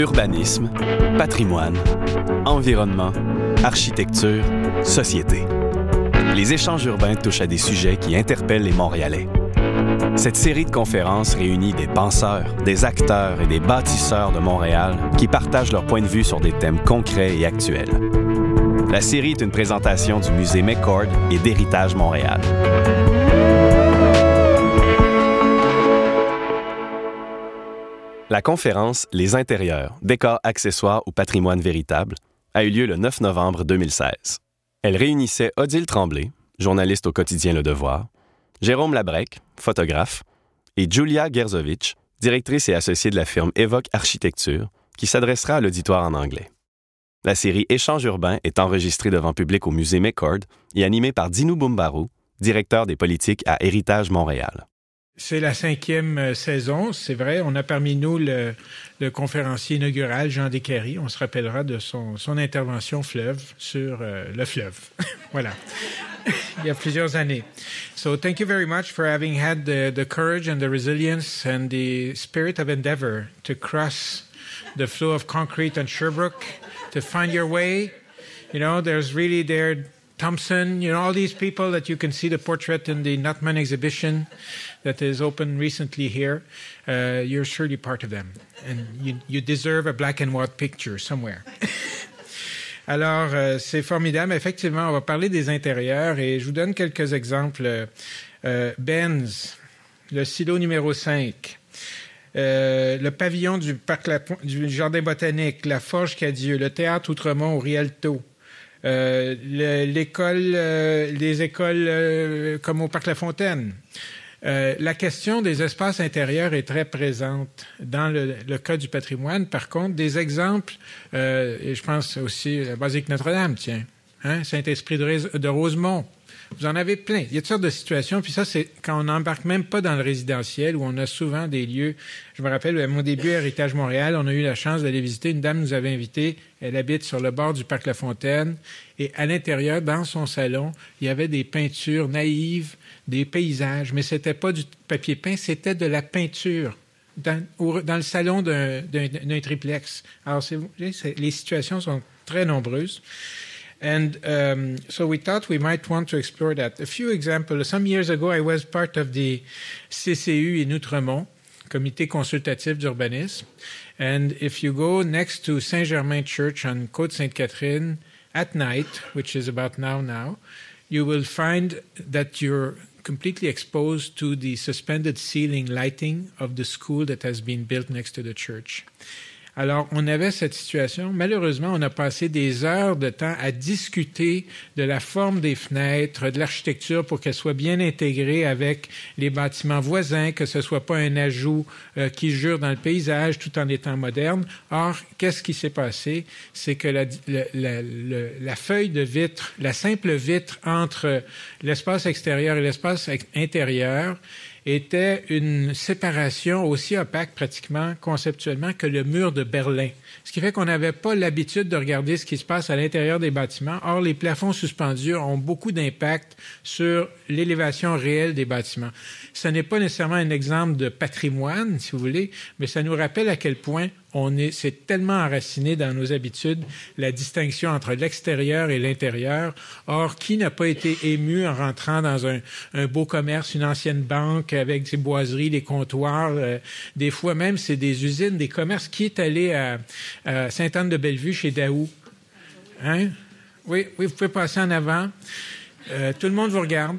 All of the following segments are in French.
Urbanisme, patrimoine, environnement, architecture, société. Les échanges urbains touchent à des sujets qui interpellent les Montréalais. Cette série de conférences réunit des penseurs, des acteurs et des bâtisseurs de Montréal qui partagent leur point de vue sur des thèmes concrets et actuels. La série est une présentation du musée McCord et d'Héritage Montréal. La conférence Les intérieurs, décors accessoires au patrimoine véritable a eu lieu le 9 novembre 2016. Elle réunissait Odile Tremblay, journaliste au quotidien Le Devoir, Jérôme Labrec, photographe, et Julia Gerzovich, directrice et associée de la firme Evoque Architecture, qui s'adressera à l'auditoire en anglais. La série Échange urbain est enregistrée devant public au musée McCord et animée par Dinou Bumbaru, directeur des politiques à Héritage Montréal. C'est la cinquième euh, saison, c'est vrai. On a parmi nous le, le conférencier inaugural, Jean Descaries. On se rappellera de son, son intervention fleuve sur euh, le fleuve. voilà. Il y a plusieurs années. So thank you very much for having had the, the courage and the resilience and the spirit of endeavor to cross the flow of concrete on Sherbrooke, to find your way. You know, there's really there Thompson, you know, all these people that you can see the portrait in the Nutman exhibition that is open recently here. Uh, you're surely part of them. And you, you deserve a black and white picture somewhere. Alors, euh, c'est formidable. Effectivement, on va parler des intérieurs et je vous donne quelques exemples. Euh, Benz, le silo numéro 5. Euh, le pavillon du parc La, du jardin botanique, la forge Cadieux, le théâtre Outremont au Rialto, euh, l'école, euh, les écoles euh, comme au Parc La Fontaine. Euh, la question des espaces intérieurs est très présente dans le, le cas du patrimoine. Par contre, des exemples, euh, et je pense aussi la Basique Notre-Dame, tiens, hein, Saint-Esprit de, Rosemont, vous en avez plein. Il y a toutes sortes de situations. Puis ça, c'est quand on n'embarque même pas dans le résidentiel, où on a souvent des lieux. Je me rappelle, à mon début, Héritage Montréal, on a eu la chance d'aller visiter. Une dame nous avait invités. Elle habite sur le bord du parc La Fontaine. Et à l'intérieur, dans son salon, il y avait des peintures naïves, des paysages. Mais c'était pas du papier peint, c'était de la peinture. Dans, le salon d'un triplex. Alors, les situations sont très nombreuses. And um, so we thought we might want to explore that. A few examples. Some years ago, I was part of the CCU in Outremont, Comité consultatif d'urbanisme. And if you go next to Saint Germain Church on Côte Sainte Catherine at night, which is about now now, you will find that you're completely exposed to the suspended ceiling lighting of the school that has been built next to the church. Alors, on avait cette situation. Malheureusement, on a passé des heures de temps à discuter de la forme des fenêtres, de l'architecture pour qu'elle soit bien intégrée avec les bâtiments voisins, que ce soit pas un ajout euh, qui jure dans le paysage tout en étant moderne. Or, qu'est-ce qui s'est passé? C'est que la, la, la, la, feuille de vitre, la simple vitre entre l'espace extérieur et l'espace intérieur, était une séparation aussi opaque pratiquement conceptuellement que le mur de Berlin. Ce qui fait qu'on n'avait pas l'habitude de regarder ce qui se passe à l'intérieur des bâtiments. Or, les plafonds suspendus ont beaucoup d'impact sur l'élévation réelle des bâtiments. Ce n'est pas nécessairement un exemple de patrimoine, si vous voulez, mais ça nous rappelle à quel point on est, c'est tellement enraciné dans nos habitudes, la distinction entre l'extérieur et l'intérieur. Or, qui n'a pas été ému en rentrant dans un, beau commerce, une ancienne banque avec ses boiseries, des comptoirs, euh, des fois même c'est des usines, des commerces. Qui est allé à, à Sainte-Anne-de-Bellevue chez Daou? Hein? Oui, oui, vous pouvez passer en avant. Euh, tout le monde vous regarde,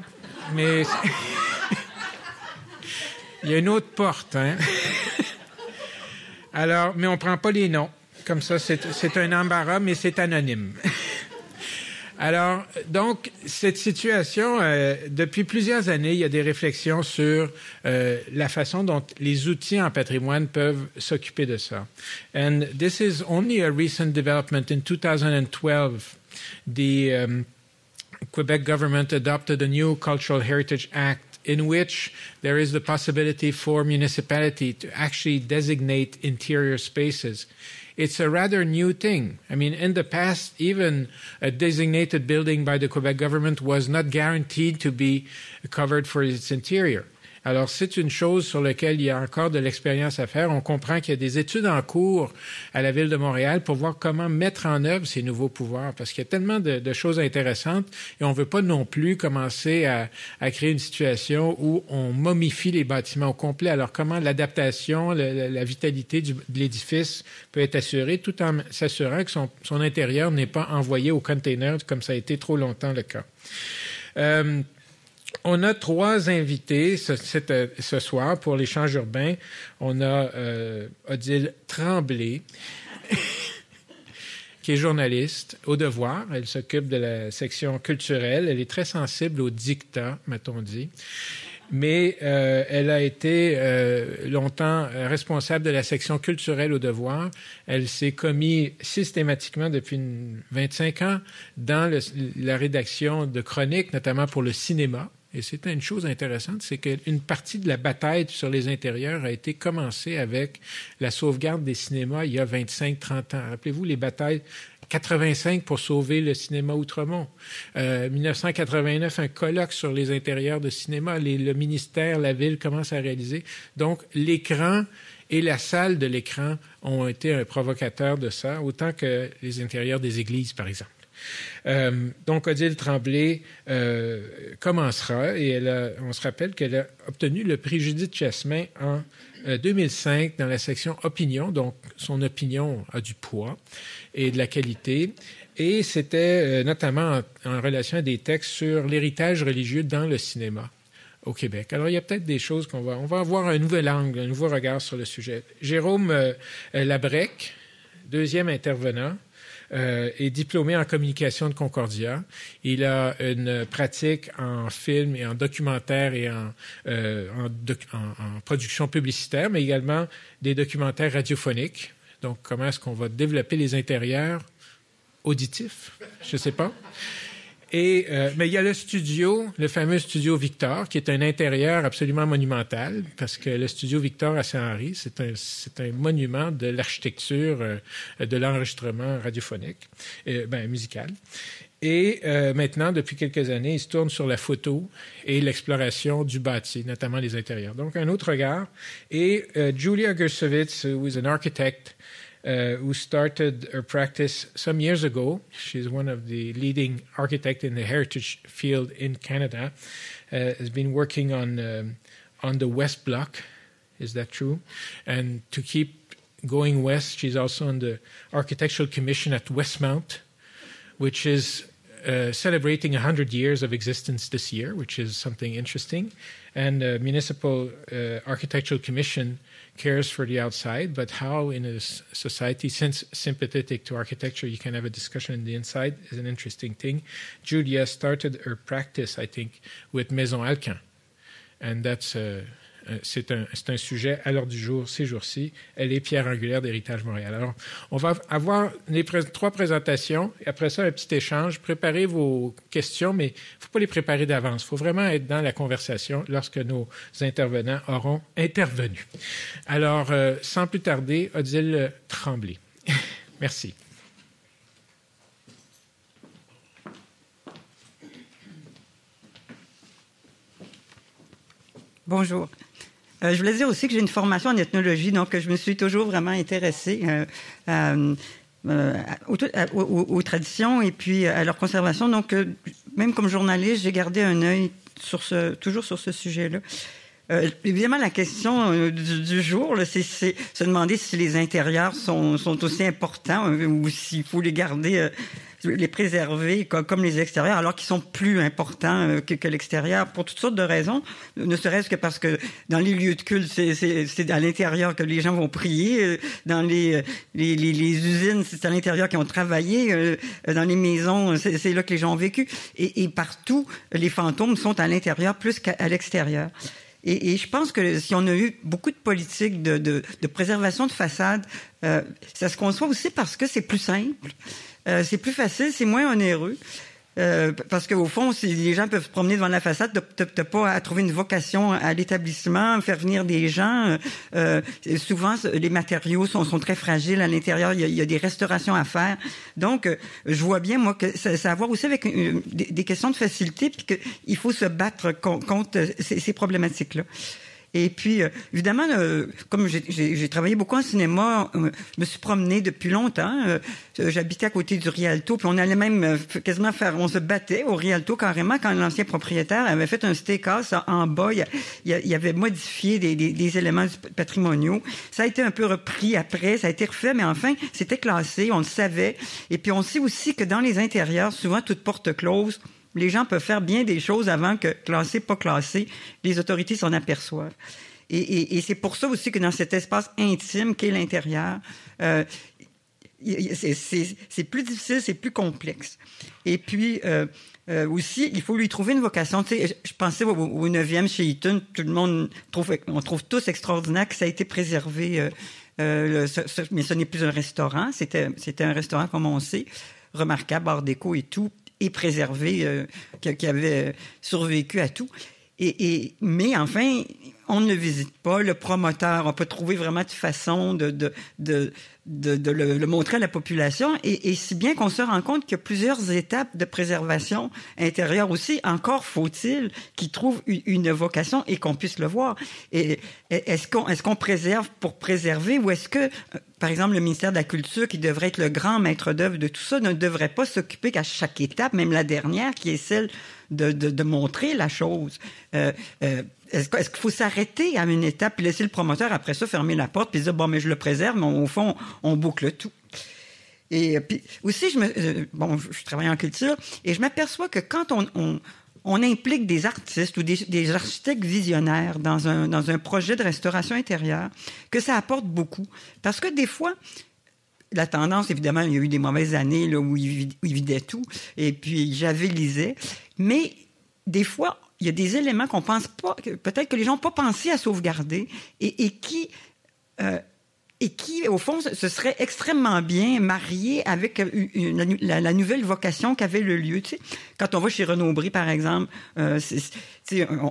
mais il y a une autre porte, hein? Alors, mais on prend pas les noms. Comme ça, c'est un embarras, mais c'est anonyme. Alors, donc, cette situation, euh, depuis plusieurs années, il y a des réflexions sur euh, la façon dont les outils en patrimoine peuvent s'occuper de ça. And this is only a recent development. In 2012, the um, Quebec government adopted a new Cultural Heritage Act in which there is the possibility for municipality to actually designate interior spaces. It's a rather new thing. I mean, in the past, even a designated building by the Quebec government was not guaranteed to be covered for its interior. Alors, c'est une chose sur laquelle il y a encore de l'expérience à faire. On comprend qu'il y a des études en cours à la Ville de Montréal pour voir comment mettre en œuvre ces nouveaux pouvoirs, parce qu'il y a tellement de, choses intéressantes et on ne veut pas non plus commencer à, créer une situation où on momifie les bâtiments au complet. Alors, comment l'adaptation, la, vitalité de l'édifice peut être assurée tout en s'assurant que son, intérieur n'est pas envoyé au container comme ça a été trop longtemps le cas. Euh, on a trois invités ce, soir pour l'échange urbain. On a euh, Odile Tremblay, qui est journaliste au devoir. Elle s'occupe de la section culturelle. Elle est très sensible au dictat, m'a-t-on dit. Mais euh, elle a été euh, longtemps responsable de la section culturelle au devoir. Elle s'est commis systématiquement depuis 25 ans dans la rédaction de chroniques, notamment pour le cinéma. Et c'est une chose intéressante, c'est qu'une partie de la bataille sur les intérieurs a été commencée avec la sauvegarde des cinémas il y a 25-30 ans. Rappelez-vous les batailles 85 pour sauver le cinéma Outremont. Euh, 1989, un colloque sur les intérieurs de cinéma. le ministère, la ville commencent à réaliser. Donc, l'écran et la salle de l'écran ont été un provocateur de ça, autant que les intérieurs des églises, par exemple. Euh, donc, Odile Tremblay euh, commencera et on se rappelle qu'elle a obtenu le prix Judith Chasmin en 2005 euh, dans la section opinion. Donc, son opinion a du poids et de la qualité. Et c'était notamment en, relation à des textes sur l'héritage religieux dans le cinéma au Québec. Alors, il y a peut-être des choses qu'on va... On va avoir un nouvel angle, un nouveau regard sur le sujet. Jérôme Labrec, deuxième intervenant, euh, est diplômé en communication de Concordia. Il a une pratique en film et en documentaire et en, euh, en, production publicitaire, mais également des documentaires radiophoniques. Donc, comment est-ce qu'on va développer les intérieurs auditifs? Je ne sais pas. Et, euh, mais il y a le studio, le fameux studio Victor, qui est un intérieur absolument monumental, parce que le studio Victor à Saint-Henri, c'est un, c'est un monument de l'architecture euh, de l'enregistrement radiophonique, euh, ben, musical. Et euh, maintenant, depuis quelques années, il se tourne sur la photo et l'exploration du bâti, notamment les intérieurs. Donc, un autre regard. Et Julia Gersowitz, who is an architect, uh, who started her practice some years ago. She's one of the leading architects in the heritage field in Canada. Uh, has been working on um, on the West Block. Is that true? And to keep going west, she's also on the Architectural Commission at Westmount, which is uh, celebrating 100 years of existence this year, which is something interesting. And the Municipal uh, Architectural Commission cares for the outside, but how in a society since sympathetic to architecture you can have a discussion in the inside is an interesting thing. Julia started her practice, I think, with Maison Alcan, and that's a c'est un, un, sujet à l'heure du jour ces jours-ci. Elle est pierre angulaire d'Héritage Montréal. Alors, on va avoir les trois présentations et après ça, un petit échange. Préparez vos questions, mais il ne faut pas les préparer d'avance. Il faut vraiment être dans la conversation lorsque nos intervenants auront intervenu. Alors, euh, sans plus tarder, Odile Tremblay. Merci. Bonjour. Euh, je voulais dire aussi que j'ai une formation en ethnologie, donc je me suis toujours vraiment intéressée euh, euh, aux, traditions et puis à leur conservation. Donc, même comme journaliste, j'ai gardé un œil sur ce, toujours sur ce sujet-là. Évidemment, la question du, jour, c'est se demander si les intérieurs sont, sont aussi importants ou s'il faut les garder les préserver comme, les extérieurs, alors qu'ils sont plus importants euh, que, l'extérieur pour toutes sortes de raisons, ne serait-ce que parce que dans les lieux de culte, c'est à l'intérieur que les gens vont prier, euh, dans les, les, usines, c'est à l'intérieur qu'ils ont travaillé, euh, dans les maisons, c'est là que les gens ont vécu. Et, partout, les fantômes sont à l'intérieur plus qu'à l'extérieur. Et, je pense que si on a eu beaucoup de politiques de, de, préservation de façade, ça se conçoit aussi parce que c'est plus simple. Euh, c'est plus facile, c'est moins onéreux. Euh, parce qu'au fond, si les gens peuvent se promener devant la façade, t'as pas à trouver une vocation à l'établissement, faire venir des gens. Euh, souvent, les matériaux sont, très fragiles à l'intérieur. Il, y a des restaurations à faire. Donc, euh, je vois bien moi que ça, a à voir aussi avec des, questions de facilité, puis qu'il faut se battre contre, ces problématiques-là. Et puis, euh, évidemment, euh, comme j'ai travaillé beaucoup en cinéma, euh, je me suis promené depuis longtemps. J'habitais à côté du Rialto, puis on allait même quasiment faire, on se battait au Rialto carrément quand l'ancien propriétaire avait fait un steakhouse en bas. Il, il, avait modifié des, des, des, éléments patrimoniaux. Ça a été un peu repris après, ça a été refait, mais enfin, c'était classé, on le savait. Et puis, on sait aussi que dans les intérieurs, souvent, toute porte close, les gens peuvent faire bien des choses avant que classé, pas classé, les autorités s'en aperçoivent. Et, c'est pour ça aussi que dans cet espace intime qu'est l'intérieur, euh, c'est plus difficile, c'est plus complexe. Et puis euh, euh, aussi, il faut lui trouver une vocation. Tu sais, je pensais au, 9e chez Eaton, tout le monde trouve, on trouve tous extraordinaire que ça a été préservé. mais ce n'est plus un restaurant, c'était c'était un restaurant comme on sait, remarquable, art déco et tout et préservé, euh, qui, avait survécu à tout. Et, mais enfin, on ne visite pas le promoteur. On peut trouver vraiment de façon de, de, de, le, montrer à la population. Et, et si bien qu'on se rend compte qu'il y a plusieurs étapes de préservation intérieure aussi. Encore faut-il qu'ils trouvent une vocation et qu'on puisse le voir. Et est-ce qu'on qu'on préserve pour préserver ou est-ce que, euh, par exemple, le ministère de la Culture, qui devrait être le grand maître d'œuvre de tout ça, ne devrait pas s'occuper qu'à chaque étape, même la dernière, qui est celle de, de, de montrer la chose. Euh, euh, est-ce, qu'il faut s'arrêter à une étape puis laisser le promoteur après ça fermer la porte puis dire bon mais je le préserve, mais au fond on boucle tout. Et puis aussi je me euh, bon je travaille en culture et je m'aperçois que quand on, on, implique des artistes ou des, architectes visionnaires dans un, dans un projet de restauration intérieure, que ça apporte beaucoup. Parce que des fois, la tendance, évidemment, il y a eu des mauvaises années là, où ils vidaient tout, et puis javelisait. Mais des fois, il y a des éléments qu'on pense pas, peut-être que les gens n'ont pas pensé à sauvegarder et, qui, euh, et qui, au fond, se serait extrêmement bien marié avec la, nouvelle vocation qu'avait le lieu. Tu sais, quand on va chez Renaud-Brie, par exemple, euh,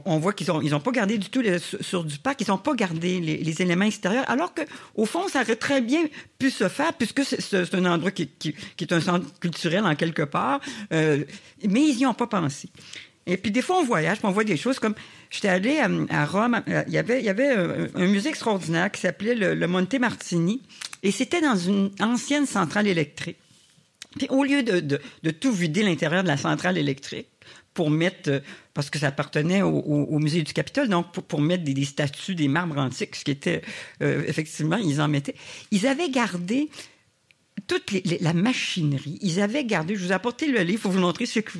on, voit qu'ils n'ont ils ont pas gardé du tout sur du parc, ils n'ont pas gardé les, éléments extérieurs, alors que au fond, ça aurait très bien pu se faire, puisque c'est un endroit qui, qui, est un centre culturel en quelque part, euh, mais ils n'y ont pas pensé. Et puis des fois, on voyage, on voit des choses comme... J'étais allé à, Rome, euh, il y avait, il y avait euh, un musée extraordinaire qui s'appelait le, Monte Martini, et c'était dans une ancienne centrale électrique. Puis au lieu de, de, tout vider l'intérieur de la centrale électrique, pour mettre, euh, parce que ça appartenait au, musée du Capitole, donc pour, mettre des, statues, des marbres antiques, ce qui était, effectivement, ils en mettaient. Ils avaient gardé toute la machinerie, ils avaient gardé, je vous ai apporté le livre, faut vous montrer ce que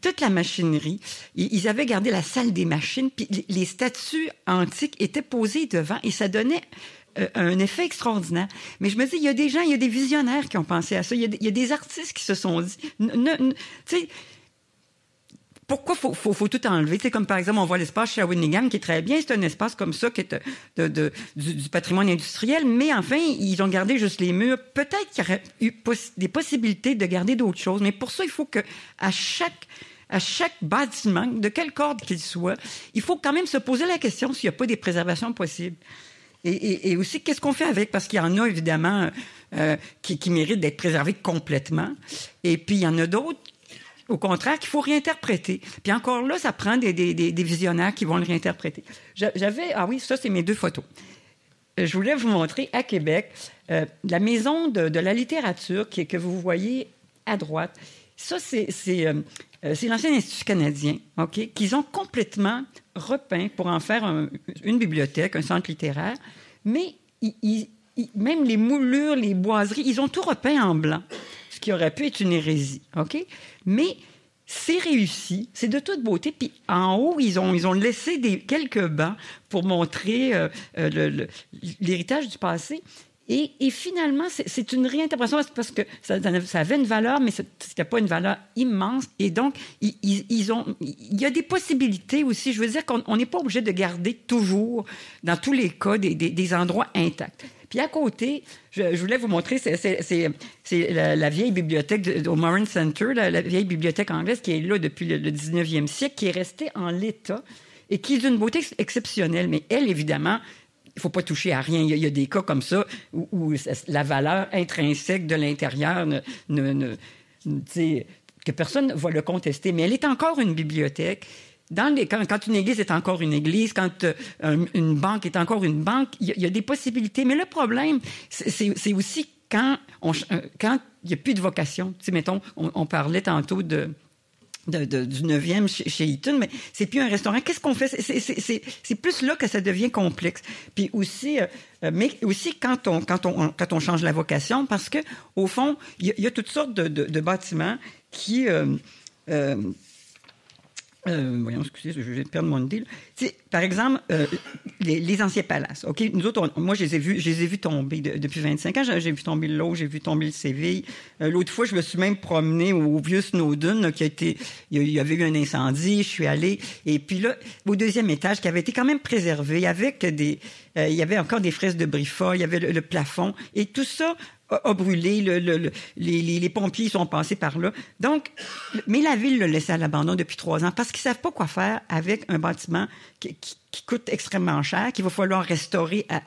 toute la machinerie, ils, avaient gardé la salle des machines, puis les statues antiques étaient posées devant et ça donnait euh, un effet extraordinaire. Mais je me dis, il y a des gens, il y a des visionnaires qui ont pensé à ça, il y a, il y a des artistes qui se sont dit, tu sais, pourquoi faut, faut, tout enlever? C'est comme par exemple, on voit l'espace chez Shawinigan qui est très bien, c'est un espace comme ça qui est de, du, patrimoine industriel, mais enfin, ils ont gardé juste les murs. Peut-être qu'il y aurait eu des possibilités de garder d'autres choses, mais pour ça, il faut que à chaque bâtiment, de quelle corde qu'il soit, il faut quand même se poser la question s'il n'y a pas des préservations possibles. Et aussi, qu'est-ce qu'on fait avec? Parce qu'il y en a, évidemment, euh, qui, qui méritent d'être préservés complètement. Et puis, il y en a d'autres au contraire, qu'il faut réinterpréter. Puis encore là, ça prend des, visionnaires qui vont le réinterpréter. J'avais, ah oui, ça, c'est mes deux photos. Euh, je voulais vous montrer à Québec euh, la maison de, la littérature qui, que vous voyez à droite. Ça, c'est euh, l'ancien Institut canadien, OK, qu'ils ont complètement repeint pour en faire une bibliothèque, un centre littéraire, mais même les moulures, les boiseries, ils ont tout repeint en blanc ce qui aurait pu être une hérésie. OK? Mais c'est réussi, c'est de toute beauté. Puis en haut, ils ont, ils ont laissé des, quelques bancs pour montrer euh, euh, l'héritage du passé. Et, finalement, c'est une réinterprétation parce que ça, avait une valeur, mais c'était pas une valeur immense. Et donc, ont, il y a des possibilités aussi. Je veux dire qu'on n'est pas obligé de garder toujours, dans tous les cas, des, des endroits intacts. Puis à côté, je, voulais vous montrer, c'est la, vieille bibliothèque au Moran Center, la, vieille bibliothèque anglaise qui est là depuis le, 19e siècle, qui est restée en l'état et qui est d'une beauté exceptionnelle. Mais elle, évidemment, il faut pas toucher à rien. Il y a, des cas comme ça où, la valeur intrinsèque de l'intérieur ne, ne, que personne ne va le contester. Mais elle est encore une bibliothèque. Quand, une église est encore une église, quand euh, une banque est encore une banque, il y, a des possibilités. Mais le problème, c'est aussi quand euh, il n'y a plus de vocation. Tu sais, mettons, on parlait tantôt du 9e chez, Eaton, mais c'est plus un restaurant. Qu'est-ce qu'on fait? C'est plus là que ça devient complexe. Puis aussi, euh, mais aussi quand on, change la vocation, parce que au fond, il y, a toutes sortes de, bâtiments qui... Euh, voyons, excusez, je vais perdre mon idée. Par exemple, euh, les, anciens palaces. Ok, nous autres, moi, je les ai vus, je les ai vus tomber depuis 25 ans. J'ai vu tomber l'eau, j'ai vu tomber le Séville. Euh, l'autre fois, je me suis même promené au vieux Snowdon, qui a été, il y avait eu un incendie. Je suis allé, et puis là, au deuxième étage, qui avait été quand même préservé, avec des, il y avait encore des fraises de Brifa, il y avait le plafond, et tout ça a, brûlé, le, les, pompiers sont passés par là. Donc, mais la ville le laissait à l'abandon depuis trois ans parce qu'ils savent pas quoi faire avec un bâtiment qui, coûte extrêmement cher, qu'il va falloir restaurer à,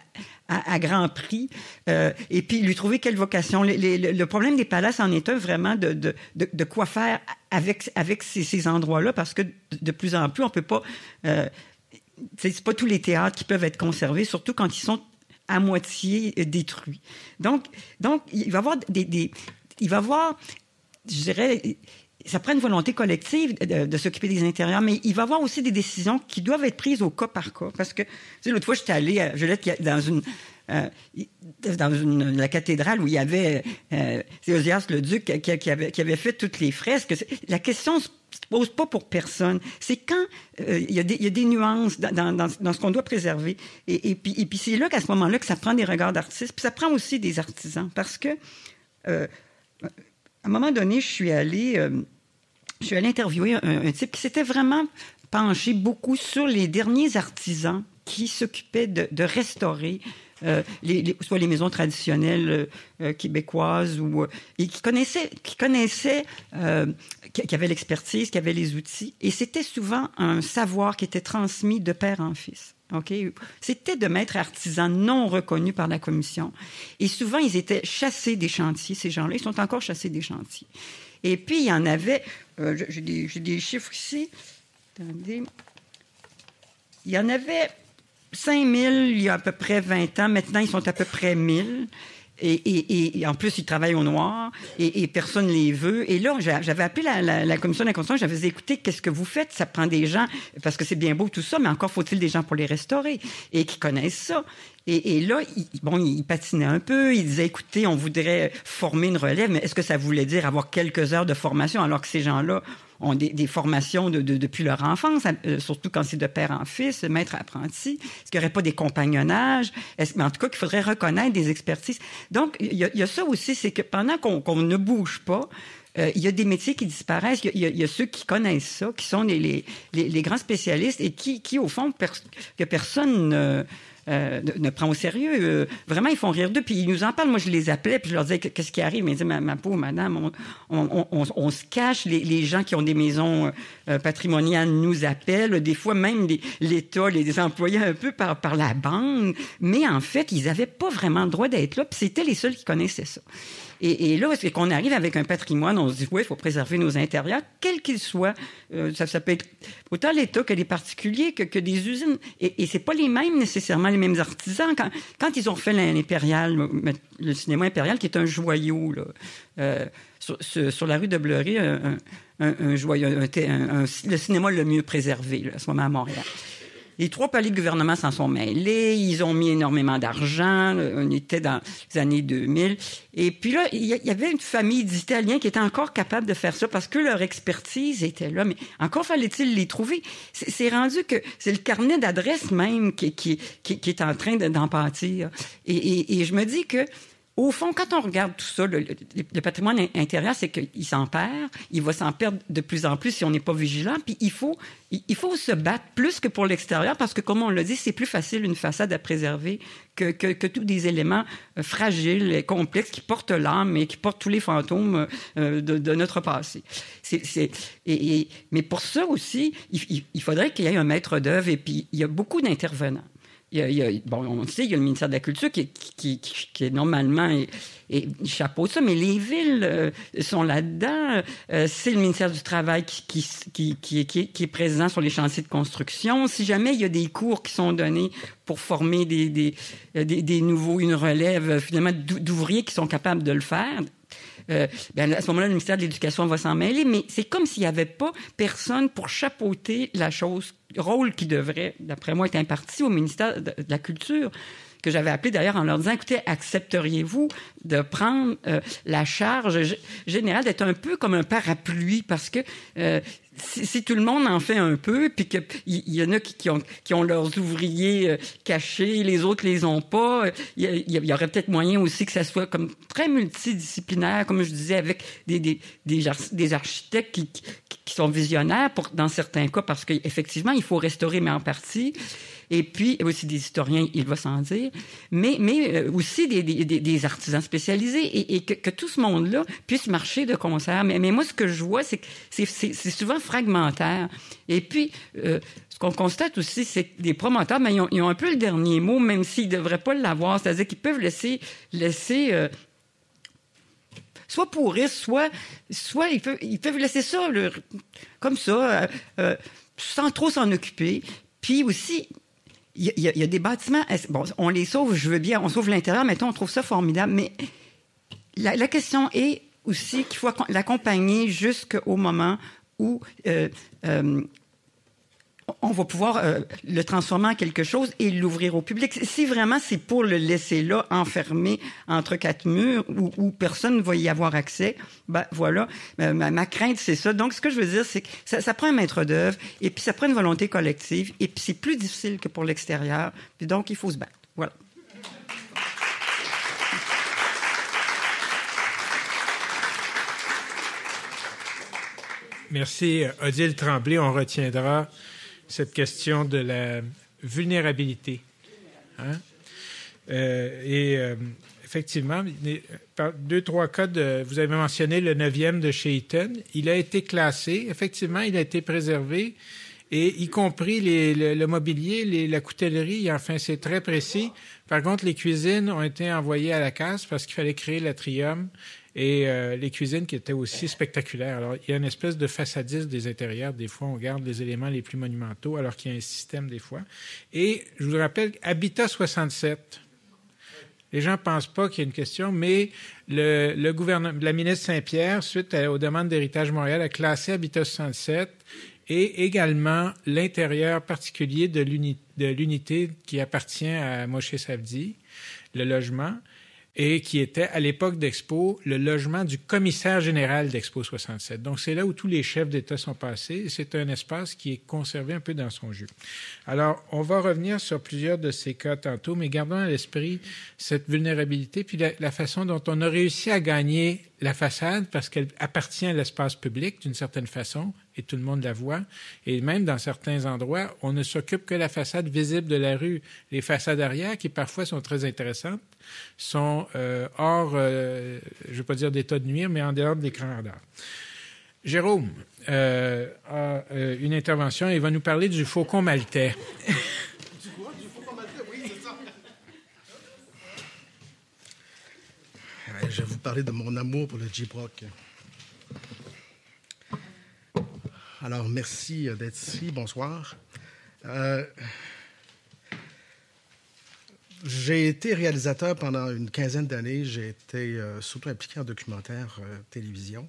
à, grand prix, euh, et puis lui trouver quelle vocation. le problème des palaces en est un vraiment de, de, de, quoi faire avec, avec ces, ces endroits-là, parce que de plus en plus, on peut pas... Euh, c'est pas tous les théâtres qui peuvent être conservés, surtout quand ils sont à moitié euh, détruit. Donc, donc il va y avoir des, il va avoir, je dirais, ça prend une volonté collective de, s'occuper des intérieurs, mais il va y avoir aussi des décisions qui doivent être prises au cas par cas. Parce que, tu sais, l'autre fois, j'étais allé, à, je dans une, euh, dans une, la cathédrale où il y avait euh, Théosias le duc qui, avait, qui avait fait toutes les fresques. La question pose pas pour personne. C'est quand euh, il, y a des, nuances dans, ce qu'on doit préserver. Et, puis, c'est là qu'à ce moment-là que ça prend des regards d'artistes, puis ça prend aussi des artisans, parce que euh, à un moment donné, je suis allée, euh, je suis allée interviewer un, type qui s'était vraiment penché beaucoup sur les derniers artisans qui s'occupaient de restaurer euh, soit les maisons traditionnelles euh, euh, québécoises ou et qui connaissaient, qui connaissaient, qui, avaient l'expertise, qui avaient les outils. Et c'était souvent un savoir qui était transmis de père en fils. C'était de maîtres artisans non reconnus par la commission. Et souvent, ils étaient chassés des chantiers. Ces gens-là, ils sont encore chassés des chantiers. Et puis, il y en avait. J'ai des, des chiffres ici. Attendez. Il y en avait 5000 il y a à peu près 20 ans. Maintenant, ils sont à peu près 1000. Et, et, en plus, ils travaillent au noir et, personne ne les veut. Et là, j'avais appelé la, la, la commission d'inconscience, j'avais dit, écoutez, qu'est-ce que vous faites? Ça prend des gens, parce que c'est bien beau tout ça, mais encore faut-il des gens pour les restaurer et qui connaissent ça. Et, et là, bon, il patinait un peu. Il disait, écoutez, on voudrait former une relève, mais est-ce que ça voulait dire avoir quelques heures de formation alors que ces gens-là ont des, formations de, depuis leur enfance, euh, surtout quand c'est de père en fils, maître apprenti. Est-ce qu'il n'y aurait pas des compagnonnages? mais en tout cas, qu'il faudrait reconnaître des expertises. Donc, il y a, ça aussi, c'est que pendant qu'on ne bouge pas, euh, il y a des métiers qui disparaissent. Il y, a, ceux qui connaissent ça, qui sont les, les, les, grands spécialistes et qui, qui au fond, que personne ne euh, ne, prend au sérieux. Euh, vraiment, ils font rire d'eux. Puis ils nous en parlent. Moi, je les appelais, puis je leur disais qu'est-ce qui arrive? Ils me disaient, ma, pauvre madame, on, se cache. Les, gens qui ont des maisons euh, patrimoniales nous appellent. Des fois, même l'État les employés un peu par, par la bande. Mais en fait, ils n'avaient pas vraiment le droit d'être là. Puis c'était les seuls qui connaissaient ça. Et, là, c'est qu'on arrive avec un patrimoine, on se dit, oui, il faut préserver nos intérieurs, quels qu'ils soient. Euh, ça, peut être autant l'État que les particuliers, que, des usines. Et, et c'est pas les mêmes, nécessairement, les mêmes artisans. Quand, ils ont fait l'impérial, le cinéma impérial, qui est un joyau, là, euh, sur, la rue de Bleury, le cinéma le mieux préservé, à ce moment à Montréal. Les trois paliers de gouvernement s'en sont mêlés. Ils ont mis énormément d'argent. On était dans les années 2000. Et puis là, il y avait une famille d'Italiens qui étaient encore capables de faire ça parce que leur expertise était là. Mais encore fallait-il les trouver. C'est rendu que c'est le carnet d'adresses même qui, est en train d'en pâtir. Et je me dis que au fond, quand on regarde tout ça, le, patrimoine intérieur, c'est qu'il s'en perd, il va s'en perdre de plus en plus si on n'est pas vigilant, puis il faut, il faut se battre plus que pour l'extérieur, parce que, comme on l'a dit, c'est plus facile une façade à préserver que, que, tous des éléments euh, fragiles et complexes qui portent l'âme et qui portent tous les fantômes euh, de, notre passé. Mais pour ça aussi, il, il faudrait qu'il y ait un maître d'œuvre, et puis il y a beaucoup d'intervenants il y a, bon, on sait, il y a le ministère de la Culture qui, qui, qui, est normalement et, et, chapeau ça, mais les villes euh, sont là-dedans. Euh, c'est le ministère du Travail qui, qui, qui, qui, est présent sur les chantiers de construction. Si jamais il y a des cours qui sont donnés pour former des, des, des, des nouveaux, une relève finalement d'ouvriers qui sont capables de le faire, euh, ben, à ce moment-là, le ministère de l'Éducation va s'en mêler, mais c'est comme s'il n'y avait pas personne pour chapeauter la chose, rôle qui devrait, d'après moi, être imparti au ministère de la Culture que j'avais appelé d'ailleurs en leur disant, écoutez, accepteriez-vous de prendre euh, la charge générale, d'être un peu comme un parapluie, parce que euh, si, tout le monde en fait un peu, puis qu'il y, en a qui, ont, leurs ouvriers euh, cachés, les autres les ont pas, il y, aurait peut-être moyen aussi que ça soit comme très multidisciplinaire, comme je disais, avec des, des, des, des architectes qui, qui, sont visionnaires pour, dans certains cas, parce qu'effectivement, il faut restaurer, mais en partie et puis aussi des historiens, il va s'en dire, mais, mais euh, aussi des, artisans spécialisés et, que, tout ce monde-là puisse marcher de concert. Mais, mais moi, ce que je vois, c'est que c'est souvent fragmentaire. Et puis, euh, ce qu'on constate aussi, c'est que les promoteurs, mais ils, ont, un peu le dernier mot, même s'ils ne devraient pas l'avoir. C'est-à-dire qu'ils peuvent laisser, laisser euh, soit pourrir, soit, soit ils, peuvent, ils peuvent laisser ça comme ça, sans trop s'en occuper. Puis aussi, il y, a des bâtiments, bon, on les sauve, je veux bien, on sauve l'intérieur, mettons, on trouve ça formidable, mais la, question est aussi qu'il faut l'accompagner jusqu'au moment où euh, euh, on va pouvoir euh, le transformer en quelque chose et l'ouvrir au public. Si vraiment c'est pour le laisser là, enfermé entre quatre murs, où, personne ne va y avoir accès, ben voilà, euh, ma, crainte, c'est ça. Donc, ce que je veux dire, c'est que ça, prend un maître d'œuvre, et puis ça prend une volonté collective, et puis c'est plus difficile que pour l'extérieur, donc il faut se battre. Voilà. Merci, Odile Tremblay. On retiendra cette question de la vulnérabilité. Hein? Euh, et euh, effectivement, par deux, trois cas, de, vous avez mentionné le neuvième de chez. Il a été classé. Effectivement, il a été préservé. Et y compris les, le, mobilier, les, la coutellerie, enfin, c'est très précis. Par contre, les cuisines ont été envoyées à la casse parce qu'il fallait créer l'atrium et euh, les cuisines qui étaient aussi spectaculaires. Alors, il y a une espèce de façadisme des intérieurs. Des fois, on garde les éléments les plus monumentaux, alors qu'il y a un système des fois. Et je vous rappelle, Habitat 67. Les gens ne pensent pas qu'il y a une question, mais le, le gouvernement, la ministre Saint-Pierre, suite aux demandes d'héritage Montréal, a classé Habitat 67 et également l'intérieur particulier de l'unité qui appartient à Moshe Savdi, le logement et qui était à l'époque d'Expo le logement du commissaire général d'Expo 67. Donc c'est là où tous les chefs d'État sont passés. C'est un espace qui est conservé un peu dans son jus. Alors on va revenir sur plusieurs de ces cas tantôt, mais gardons à l'esprit cette vulnérabilité puis la, la, façon dont on a réussi à gagner la façade parce qu'elle appartient à l'espace public d'une certaine façon et tout le monde la voit. Et même dans certains endroits, on ne s'occupe que de la façade visible de la rue. Les façades arrière, qui parfois sont très intéressantes, sont euh, hors, euh, je ne veux pas dire d'état de nuire, mais en dehors de l'écran radar. Jérôme euh, a une intervention et va nous parler du faucon maltais. Je vais vous parler de mon amour pour le J-Brock. Alors, merci d'être ici. Bonsoir. J'ai été réalisateur pendant une quinzaine d'années. J'ai été euh, surtout impliqué en documentaire euh, télévision.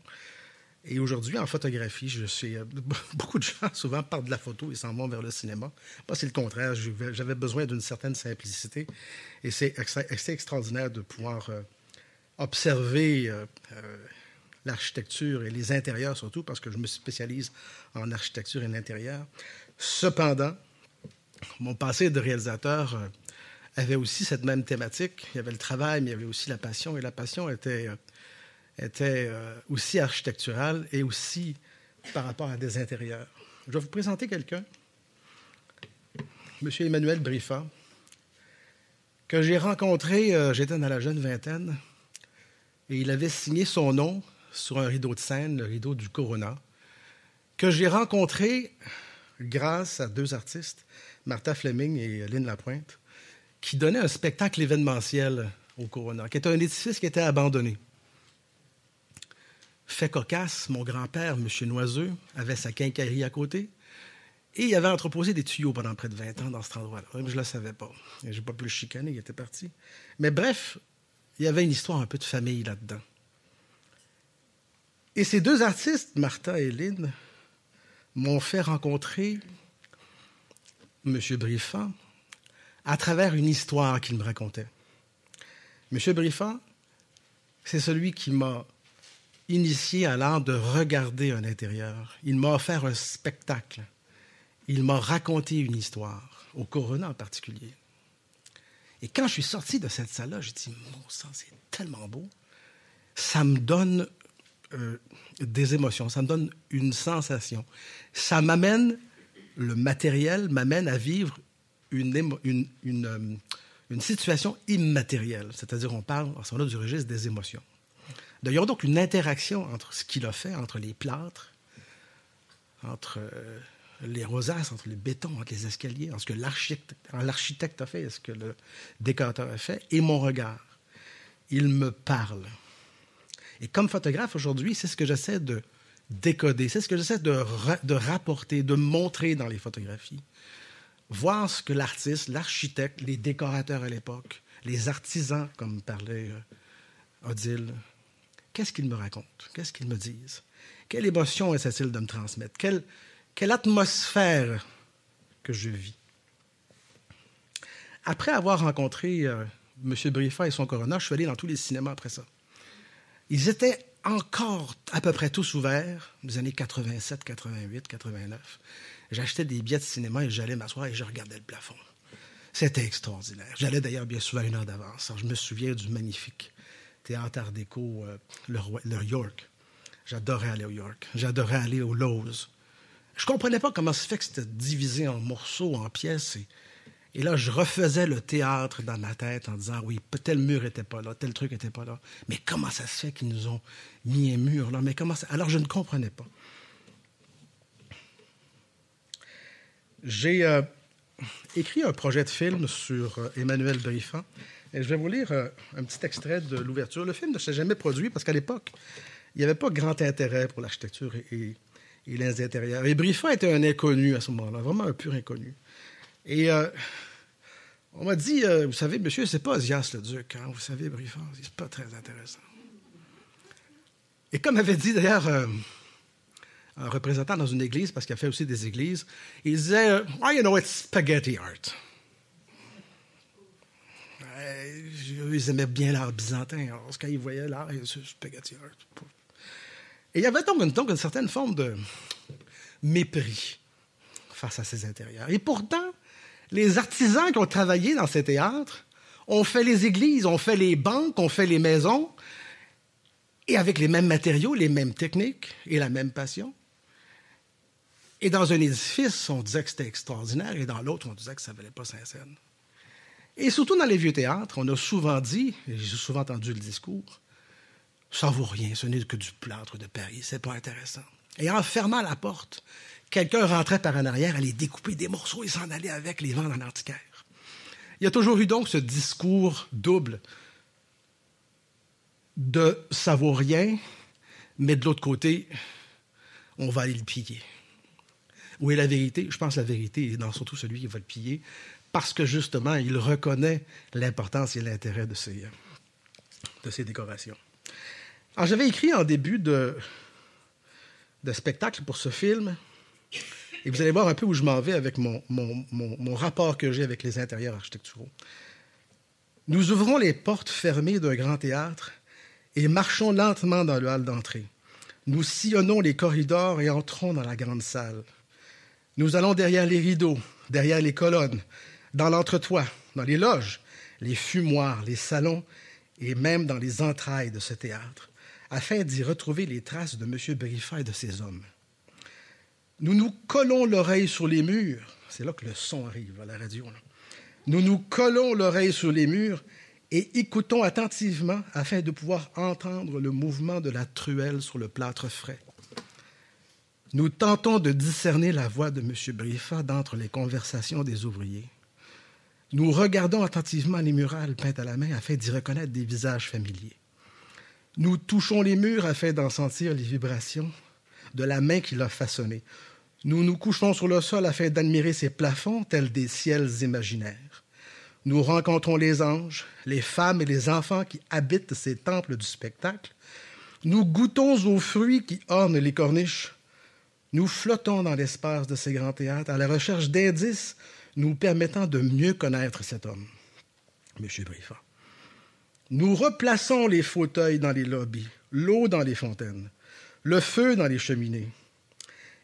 Et aujourd'hui, en photographie, je suis. Euh, beaucoup de gens souvent partent de la photo et s'en vont vers le cinéma. Moi, c'est le contraire. J'avais besoin d'une certaine simplicité. Et c'est extraordinaire de pouvoir observer l'architecture et les intérieurs surtout, parce que je me spécialise en architecture et l'intérieur. Cependant, mon passé de réalisateur avait aussi cette même thématique. Il y avait le travail, mais il y avait aussi la passion. Et la passion était, euh, était euh, aussi architecturale et aussi par rapport à des intérieurs. Je vais vous présenter quelqu'un, M. Emmanuel Brifa, que j'ai rencontré, euh, j'étais dans la jeune vingtaine, et il avait signé son nom sur un rideau de scène, le rideau du Corona, que j'ai rencontré grâce à deux artistes, Martha Fleming et Lynn Lapointe, qui donnaient un spectacle événementiel au Corona, qui était un édifice qui était abandonné. Fait cocasse, mon grand-père, M. Noiseux, avait sa quincaillerie à côté. Et il avait entreposé des tuyaux pendant près de 20 ans dans cet endroit-là. Je ne le savais pas. Je n'ai pas pu le chicaner, il était parti. Mais bref, il y avait une histoire un peu de famille là-dedans. Et ces deux artistes, Martha et Lynn, m'ont fait rencontrer M. Briffat à travers une histoire qu'il me racontait. M. Briffat, c'est celui qui m'a initié à l'art de regarder un intérieur. Il m'a offert un spectacle. Il m'a raconté une histoire, au Corona en particulier. Et quand je suis sorti de cette salle-là, j'ai dit, mon sang, c'est tellement beau. Ça me donne euh, des émotions, ça me donne une sensation. Ça m'amène, le matériel m'amène à vivre une, une, euh, une situation immatérielle. C'est-à-dire, on parle en ce moment du registre des émotions. D'ailleurs, donc une interaction entre ce qu'il a fait, entre les plâtres, entre euh, les rosaces, entre le béton, entre les escaliers, entre ce que l'architecte a fait et ce que le décorateur a fait, et mon regard. Il me parle. Et comme photographe aujourd'hui, c'est ce que j'essaie de décoder, c'est ce que j'essaie de, de rapporter, de montrer dans les photographies. Voir ce que l'artiste, l'architecte, les décorateurs à l'époque, les artisans, comme parlait euh, Odile, qu'est-ce qu'ils me racontent? Qu'est-ce qu'ils me disent? Quelle émotion essaie-t-il de me transmettre? Quelle atmosphère que je vis? Après avoir rencontré euh, M. Briffa et son corona, je suis allé dans tous les cinémas après ça. Ils étaient encore à peu près tous ouverts, les années 87, 88, 89. J'achetais des billets de cinéma et j'allais m'asseoir et je regardais le plafond. C'était extraordinaire. J'allais d'ailleurs bien souvent une heure d'avance. Je me souviens du magnifique théâtre Art déco, euh, le, York. J'adorais aller au York. J'adorais aller au Lowe's. Je comprenais pas comment se fait que c'était divisé en morceaux, en pièces. Et, là, je refaisais le théâtre dans ma tête en disant, oui, tel mur était pas là, tel truc était pas là. Mais comment ça se fait qu'ils nous ont mis un mur là? Mais comment ça... Alors, je ne comprenais pas. J'ai euh, écrit un projet de film sur euh, Emmanuel Briffant je vais vous lire euh, un petit extrait de l'ouverture. Le film ne s'est jamais produit parce qu'à l'époque, il n'y avait pas grand intérêt pour l'architecture et, les intérieurs. Et Brifa était un inconnu à ce moment-là, vraiment un pur inconnu. Et euh, on m'a dit, euh, vous savez, monsieur, c'est pas Osias le Duc, hein, vous savez, Brifa, c'est pas très intéressant. Et comme avait dit d'ailleurs un représentant dans une église, parce qu'il a fait aussi des églises, il disait, oh, you know, it's spaghetti art. ils aimaient bien l'art byzantin. Alors, quand ils voyaient l'art, spaghetti art. Et il y avait donc donc une certaine forme de mépris face à ces intérieurs. Et pourtant, les artisans qui ont travaillé dans ces théâtres ont fait les églises, ont fait les banques, ont fait les maisons, et avec les mêmes matériaux, les mêmes techniques et la même passion. Et dans un édifice, on disait que c'était extraordinaire, et dans l'autre, on disait que ça ne valait pas sincère. Et surtout dans les vieux théâtres, on a souvent dit, et j'ai souvent entendu le discours, ça vaut rien, ce n'est que du plâtre de Paris, c'est pas intéressant. Et en fermant la porte, quelqu'un rentrait par en arrière, allait découper des morceaux et s'en allait avec les vents dans l'antiquaire. Il y a toujours eu donc ce discours double de ça vaut rien, mais de l'autre côté, on va aller le piller. Où est la vérité? Je pense que la vérité est dans surtout celui qui va le piller, parce que justement, il reconnaît l'importance et l'intérêt de ces, de ces décorations. Alors, j'avais écrit en début de, spectacle pour ce film, et vous allez voir un peu où je m'en vais avec mon, mon, mon, rapport que j'ai avec les intérieurs architecturaux. Nous ouvrons les portes fermées d'un grand théâtre et marchons lentement dans le hall d'entrée. Nous sillonnons les corridors et entrons dans la grande salle. Nous allons derrière les rideaux, derrière les colonnes, dans l'entretoit, dans les loges, les fumoirs, les salons et même dans les entrailles de ce théâtre, afin d'y retrouver les traces de M. Briffa et de ses hommes. Nous nous collons l'oreille sur les murs. C'est là que le son arrive à la radio. Nous nous collons l'oreille sur les murs et écoutons attentivement afin de pouvoir entendre le mouvement de la truelle sur le plâtre frais. Nous tentons de discerner la voix de M. Briffa d'entre les conversations des ouvriers. Nous regardons attentivement les murales peintes à la main afin d'y reconnaître des visages familiers. Nous touchons les murs afin d'en sentir les vibrations de la main qui l'a façonné. Nous nous couchons sur le sol afin d'admirer ces plafonds tels des ciels imaginaires. Nous rencontrons les anges, les femmes et les enfants qui habitent ces temples du spectacle. Nous goûtons aux fruits qui ornent les corniches. Nous flottons dans l'espace de ces grands théâtres à la recherche d'indices nous permettant de mieux connaître cet homme, M. Briffa. Nous replaçons les fauteuils dans les lobbies, l'eau dans les fontaines, le feu dans les cheminées,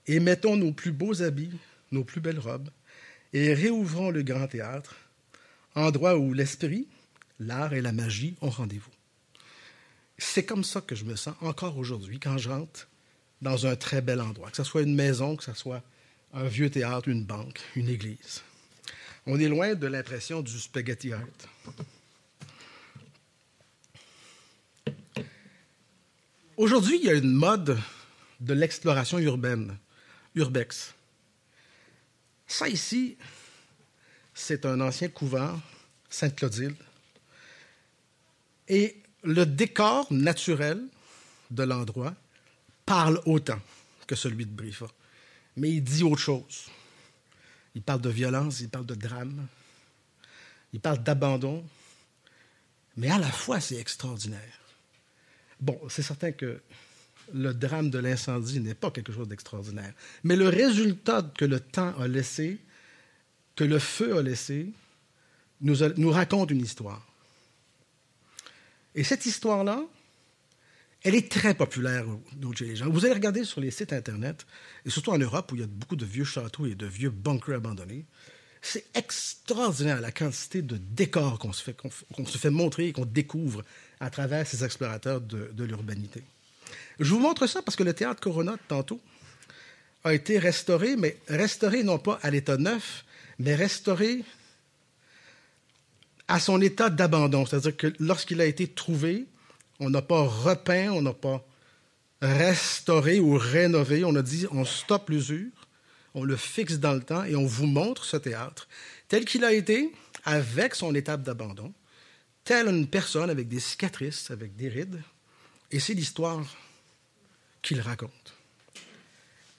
et mettons nos plus beaux habits, nos plus belles robes, et réouvrons le grand théâtre, endroit où l'esprit, l'art et la magie ont rendez-vous. C'est comme ça que je me sens encore aujourd'hui quand je rentre dans un très bel endroit, que ce soit une maison, que ce soit un vieux théâtre, une banque, une église. On est loin de l'impression du spaghetti art. Aujourd'hui, il y a une mode de l'exploration urbaine, urbex. Ça ici, c'est un ancien couvent, Sainte-Clotilde. Et le décor naturel de l'endroit parle autant que celui de Briffa. Mais il dit autre chose. Il parle de violence, il parle de drame, il parle d'abandon. Mais à la fois, c'est extraordinaire. Bon, c'est certain que le drame de l'incendie n'est pas quelque chose d'extraordinaire. Mais le résultat que le temps a laissé, que le feu a laissé, nous, raconte une histoire. Et cette histoire-là, elle est très populaire chez les gens. Vous allez regarder sur les sites Internet, et surtout en Europe où il y a beaucoup de vieux châteaux et de vieux bunkers abandonnés. C'est extraordinaire la quantité de décors qu'on se fait, se fait montrer et qu'on découvre à travers ces explorateurs de, l'urbanité. Je vous montre ça parce que le théâtre Corona, tantôt, a été restauré, mais restauré non pas à l'état neuf, mais restauré à son état d'abandon. C'est-à-dire que lorsqu'il a été trouvé, on n'a pas repeint, on n'a pas restauré ou rénové. On a dit on stoppe l'usure, on le fixe dans le temps et on vous montre ce théâtre tel qu'il a été, avec son étape d'abandon, telle une personne avec des cicatrices, avec des rides. Et c'est l'histoire qu'il raconte.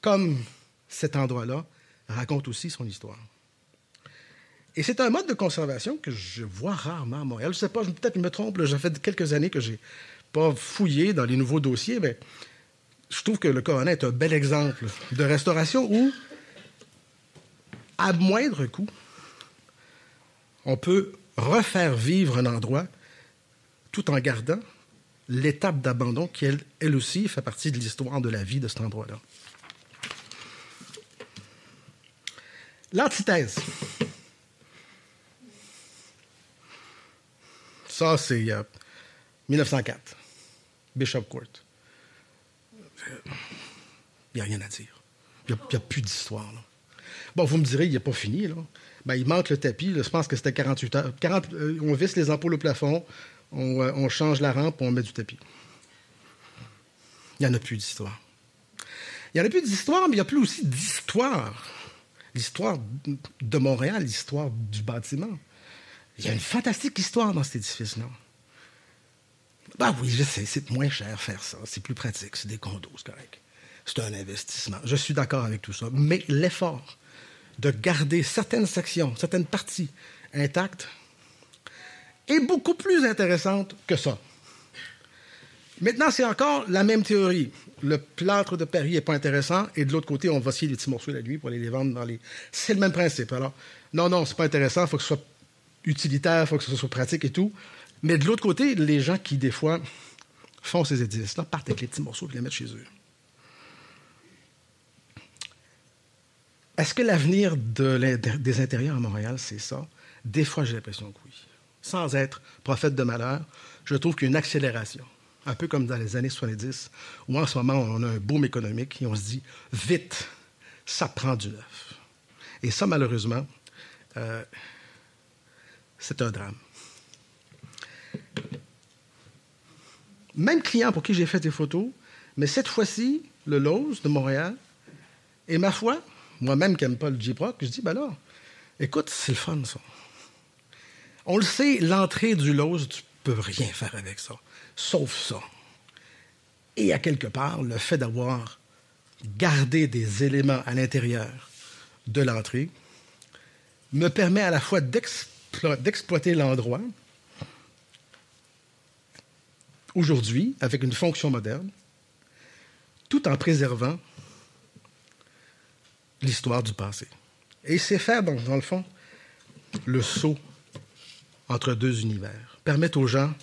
Comme cet endroit-là raconte aussi son histoire. Et c'est un mode de conservation que je vois rarement à Montréal. Je ne sais pas, peut-être je me trompe, j'ai fait quelques années que j'ai pas fouillé dans les nouveaux dossiers, mais je trouve que le Coronet est un bel exemple de restauration où, à moindre coût, on peut refaire vivre un endroit tout en gardant l'étape d'abandon qui, elle, elle aussi, fait partie de l'histoire de la vie de cet endroit-là. L'antithèse. Ça, c'est 1904, Bishop Court. Il n'y a rien à dire. Il n'y a, plus d'histoire. Bon, vous me direz, il n'est pas fini. Là. Ben, il manque le tapis. Je pense que c'était 48 heures. 40, euh, on visse les ampoules au plafond, on, euh, on change la rampe, on met du tapis. Il n'y en a plus d'histoire. Il n'y en a plus d'histoire, mais il n'y a plus aussi d'histoire. L'histoire de Montréal, l'histoire du bâtiment. Il y a une fantastique histoire dans cet édifice-là. Ben oui, je sais, c'est moins cher faire ça. C'est plus pratique, c'est des condos, c'est correct. C'est un investissement. Je suis d'accord avec tout ça. Mais l'effort de garder certaines sections, certaines parties intactes est beaucoup plus intéressante que ça. Maintenant, c'est encore la même théorie. Le plâtre de Paris n'est pas intéressant, et de l'autre côté, on va scier des petits morceaux la nuit pour aller les vendre dans les. C'est le même principe. Alors, non, non, c'est pas intéressant, il faut que ce soit utilitaire, il faut que ce soit pratique et tout. Mais de l'autre côté, les gens qui, des fois, font ces édifices-là partent avec les petits morceaux et les mettent chez eux. Est-ce que l'avenir de des intérieurs à Montréal, c'est ça? Des fois, j'ai l'impression que oui. sans être prophète de malheur, je trouve qu'il y a une accélération. Un peu comme dans les années 70, où en ce moment, on a un boom économique et on se dit, vite, ça prend du neuf. Et ça, malheureusement, euh, c'est un drame. Même client pour qui j'ai fait des photos, mais cette fois-ci, le Lowe's de Montréal, et ma foi, moi-même qui n'aime pas le J-Proc, je dis, ben là, écoute, c'est le fun, ça. On le sait, l'entrée du Lowe's, tu peux rien faire avec ça, sauf ça. Et à quelque part, le fait d'avoir gardé des éléments à l'intérieur de l'entrée me permet à la fois d'exploiter l'endroit, aujourd'hui, avec une fonction moderne, tout en préservant l'histoire du passé. Et c'est faire, dans, le fond, le saut entre deux univers, permettre aux gens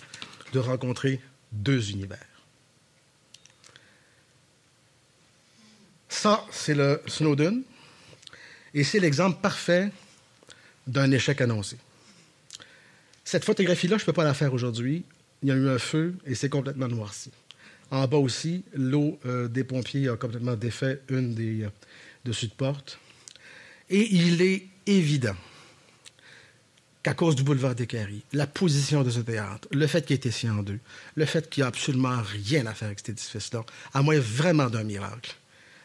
de rencontrer deux univers. Ça, c'est le Snowden, et c'est l'exemple parfait d'un échec annoncé. Cette photographie-là, je ne peux pas la faire aujourd'hui. Il y a eu un feu et c'est complètement noirci. En bas aussi, l'eau euh, des pompiers a complètement défait une des euh, de porte. Et il est évident qu'à cause du boulevard des Caries, la position de ce théâtre, le fait qu'il ait été scié en deux, le fait qu'il n'y a absolument rien à faire avec cet édifice-là, à moins vraiment d'un miracle,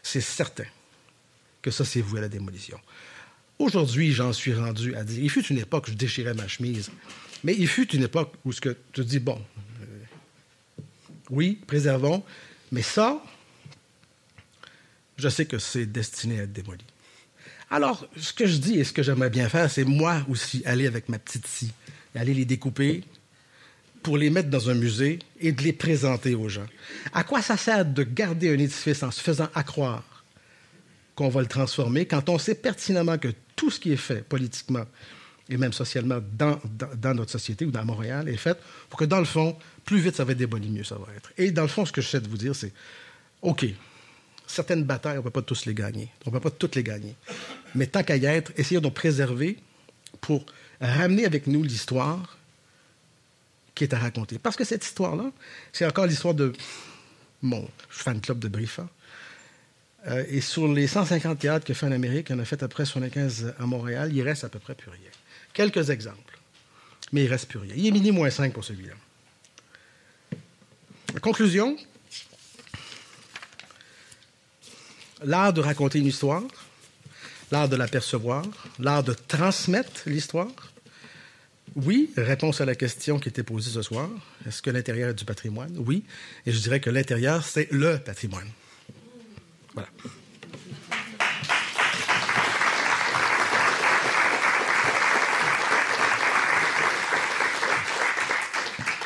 c'est certain que ça, c'est voué à la démolition. Aujourd'hui, j'en suis rendu à dire, il fut une époque où je déchirais ma chemise, mais il fut une époque où ce que tu dis, bon, euh, oui, préservons, mais ça, je sais que c'est destiné à être démoli. Alors, ce que je dis et ce que j'aimerais bien faire, c'est moi aussi aller avec ma petite scie, aller les découper pour les mettre dans un musée et de les présenter aux gens. À quoi ça sert de garder un édifice en se faisant accroire qu'on va le transformer quand on sait pertinemment que tout ce qui est fait politiquement et même socialement dans, dans, notre société ou dans Montréal est fait pour que, dans le fond, plus vite ça va être démoli, mieux ça va être. Et dans le fond, ce que je sais de vous dire, c'est OK, certaines batailles, on ne peut pas tous les gagner. On ne peut pas toutes les gagner. Mais tant qu'à y être, essayons de préserver pour ramener avec nous l'histoire qui est à raconter. Parce que cette histoire-là, c'est encore l'histoire de mon fan club de Brifa. Euh, et sur les 150 théâtres a fait en Amérique, il a fait après 75 à Montréal, il reste à peu près plus rien. Quelques exemples, mais il reste plus rien. Il est mini moins 5 pour celui-là. Conclusion, l'art de raconter une histoire, l'art de l'apercevoir, l'art de transmettre l'histoire. Oui, réponse à la question qui était posée ce soir. Est-ce que l'intérieur est du patrimoine? Oui. Et je dirais que l'intérieur, c'est le patrimoine. Voilà.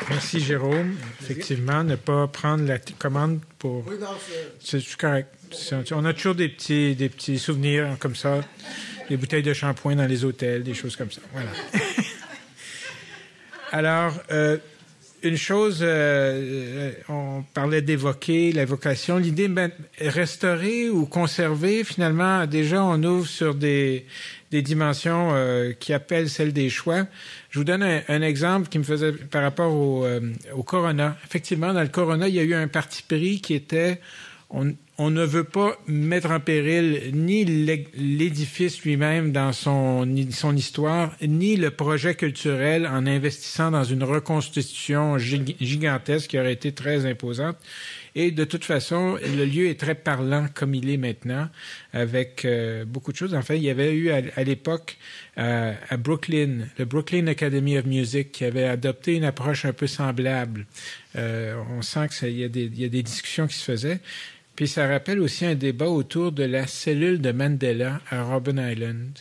Merci, Jérôme. Effectivement, ne pas prendre la commande pour. Oui, c'est correct? On a toujours des petits, des petits souvenirs comme ça, des bouteilles de shampoing dans les hôtels, des choses comme ça. Voilà. Alors, euh, une chose, euh, euh, on parlait d'évoquer l'évocation. L'idée, ben, restaurer ou conserver, finalement, déjà, on ouvre sur des, des dimensions qui appellent celles des choix. Je vous donne un, exemple qui me faisait par rapport au, au Corona. Effectivement, dans le Corona, il y a eu un parti pris qui était on, on ne veut pas mettre en péril ni l'édifice lui-même dans son, histoire, ni le projet culturel en investissant dans une reconstitution gigantesque qui aurait été très imposante. Et de toute façon, le lieu est très parlant comme il est maintenant, avec euh, beaucoup de choses. En fait, il y avait eu à, l'époque euh, à Brooklyn, le Brooklyn Academy of Music, qui avait adopté une approche un peu semblable. Euh, on sent qu'il y, a des discussions qui se faisaient. Puis ça rappelle aussi un débat autour de la cellule de Mandela à Robben Island,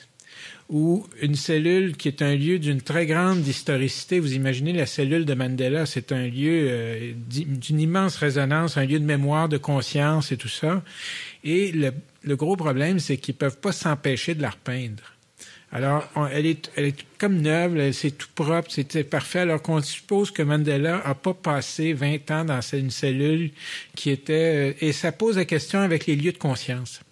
où une cellule qui est un lieu d'une très grande historicité, vous imaginez la cellule de Mandela, c'est un lieu euh, d'une immense résonance, un lieu de mémoire, de conscience et tout ça. Et le, le gros problème, c'est qu'ils peuvent pas s'empêcher de la repeindre. Alors, elle, est, elle est comme neuve, c'est tout propre, c'était parfait, alors qu'on suppose que Mandela a pas passé 20 ans dans une cellule qui était... Euh, et ça pose la question avec les lieux de conscience.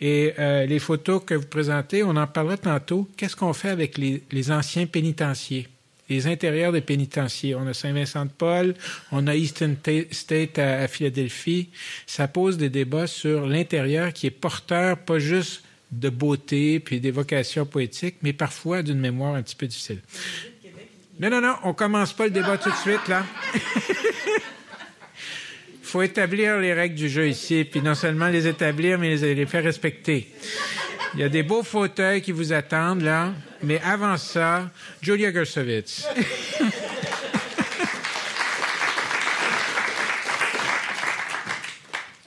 Et euh, les photos que vous présentez, on en parlera tantôt. Qu'est-ce qu'on fait avec les, les anciens pénitenciers? les intérieurs des pénitenciers. On a Saint-Vincent-de-Paul, on a Eastern State à, Philadelphie. Ça pose des débats sur l'intérieur qui est porteur pas juste de beauté puis d'évocation poétique, mais parfois d'une mémoire un petit peu difficile. Non, non, non, on commence pas le débat tout de suite, là. Il faut établir les règles du jeu ici, puis non seulement les établir, mais les, les faire respecter. Il y a des beaux fauteuils qui vous attendent, là. Mais avant ça, Julia Gersovitz.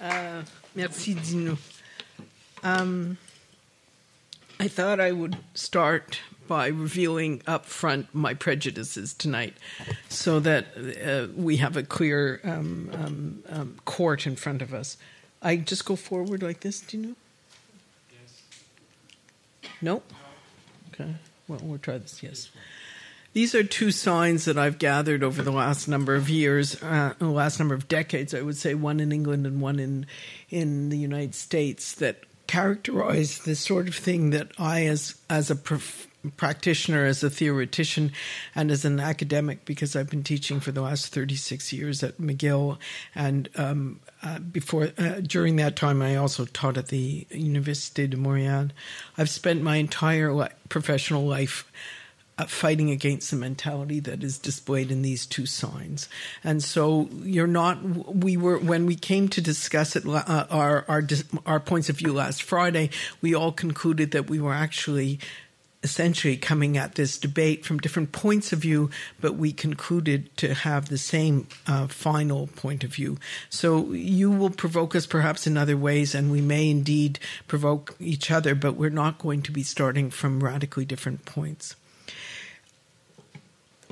uh, merci, Dino. Um, I thought I would start by revealing up front my prejudices tonight so that uh, we have a clear um, um, um, court in front of us. I just go forward like this, do you know? Yes. No? Okay. Well, we'll try this, yes. These are two signs that I've gathered over the last number of years, uh, the last number of decades, I would say, one in England and one in in the United States, that characterize the sort of thing that I, as as a prof- practitioner, as a theoretician, and as an academic, because I've been teaching for the last 36 years at McGill, and um, uh, before uh, during that time, I also taught at the Université de Montréal. I've spent my entire li- professional life fighting against the mentality that is displayed in these two signs. And so you're not. We were when we came to discuss it, uh, our our our points of view last Friday. We all concluded that we were actually essentially coming at this debate from different points of view, but we concluded to have the same uh, final point of view. So you will provoke us perhaps in other ways, and we may indeed provoke each other, but we're not going to be starting from radically different points.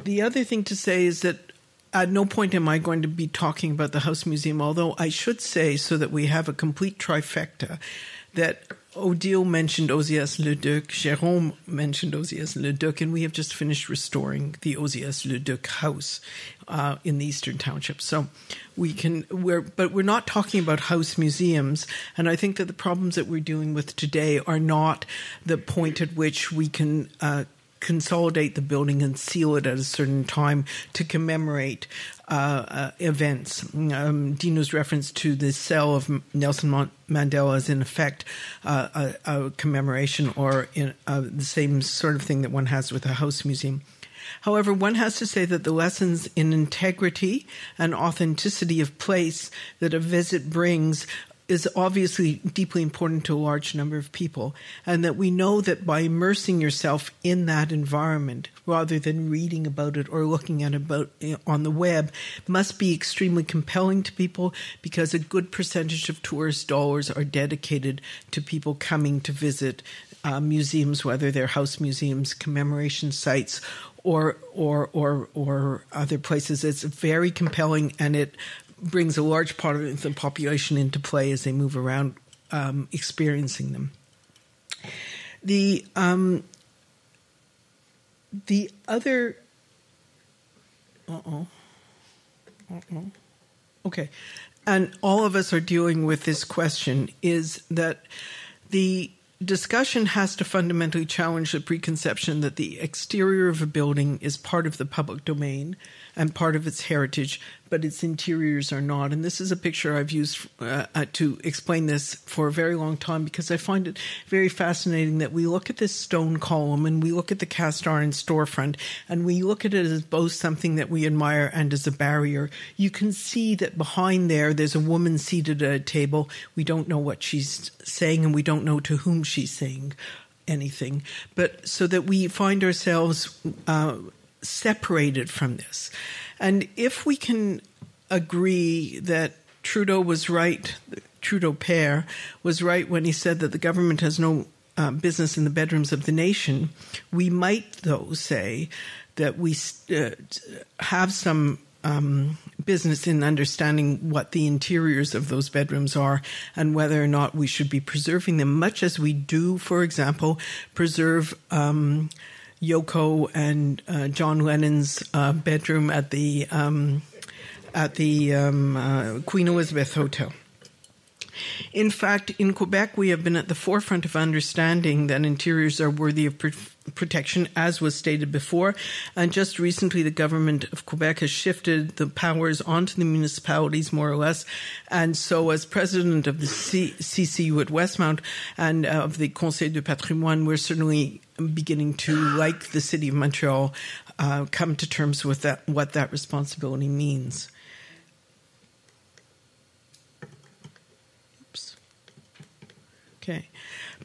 The other thing to say is that at no point am I going to be talking about the House Museum, although I should say, so that we have a complete trifecta, that Odile mentioned Ozias Le Duc, Jérôme mentioned Ozias Le Duc, and we have just finished restoring the Ozias Le Duc house uh, in the Eastern Township. So we can, we're, but we're not talking about house museums. And I think that the problems that we're dealing with today are not the point at which we can uh, consolidate the building and seal it at a certain time to commemorate uh, uh, events. Um, Dino's reference to the cell of Nelson Mandela is in effect uh, a, a, commemoration or in, uh, the same sort of thing that one has with a house museum. However, one has to say that the lessons in integrity and authenticity of place that a visit brings is obviously deeply important to a large number of people, and that we know that by immersing yourself in that environment rather than reading about it or looking at about on the web must be extremely compelling to people because a good percentage of tourist dollars are dedicated to people coming to visit uh, museums, whether they're house museums, commemoration sites, or or or or other places. It's very compelling, and it brings a large part of the population into play as they move around um, experiencing them. The um, the other uh oh uh oh okay, and all of us are dealing with this question is that the discussion has to fundamentally challenge the preconception that the exterior of a building is part of the public domain and part of its heritage, but its interiors are not. And this is a picture I've used uh, uh, to explain this for a very long time because I find it very fascinating that we look at this stone column and we look at the cast iron storefront and we look at it as both something that we admire and as a barrier. You can see that behind there, there's a woman seated at a table. We don't know what she's saying and we don't know to whom she's saying anything, but so that we find ourselves uh, separated from this. And if we can agree that Trudeau was right, Trudeau pair was right when he said that the government has no uh, business in the bedrooms of the nation, we might, though, say that we uh, have some um, business in understanding what the interiors of those bedrooms are and whether or not we should be preserving them, much as we do, for example, preserve. Um, Yoko and uh, John Lennon's uh, bedroom at the um, at the um, uh, Queen Elizabeth Hotel. In fact, in Quebec, we have been at the forefront of understanding that interiors are worthy of pr- protection, as was stated before. And just recently, the government of Quebec has shifted the powers onto the municipalities, more or less. And so, as president of the C- CCU at Westmount and uh, of the Conseil du Patrimoine, we're certainly beginning to, like the city of Montreal, uh, come to terms with that, what that responsibility means. Okay.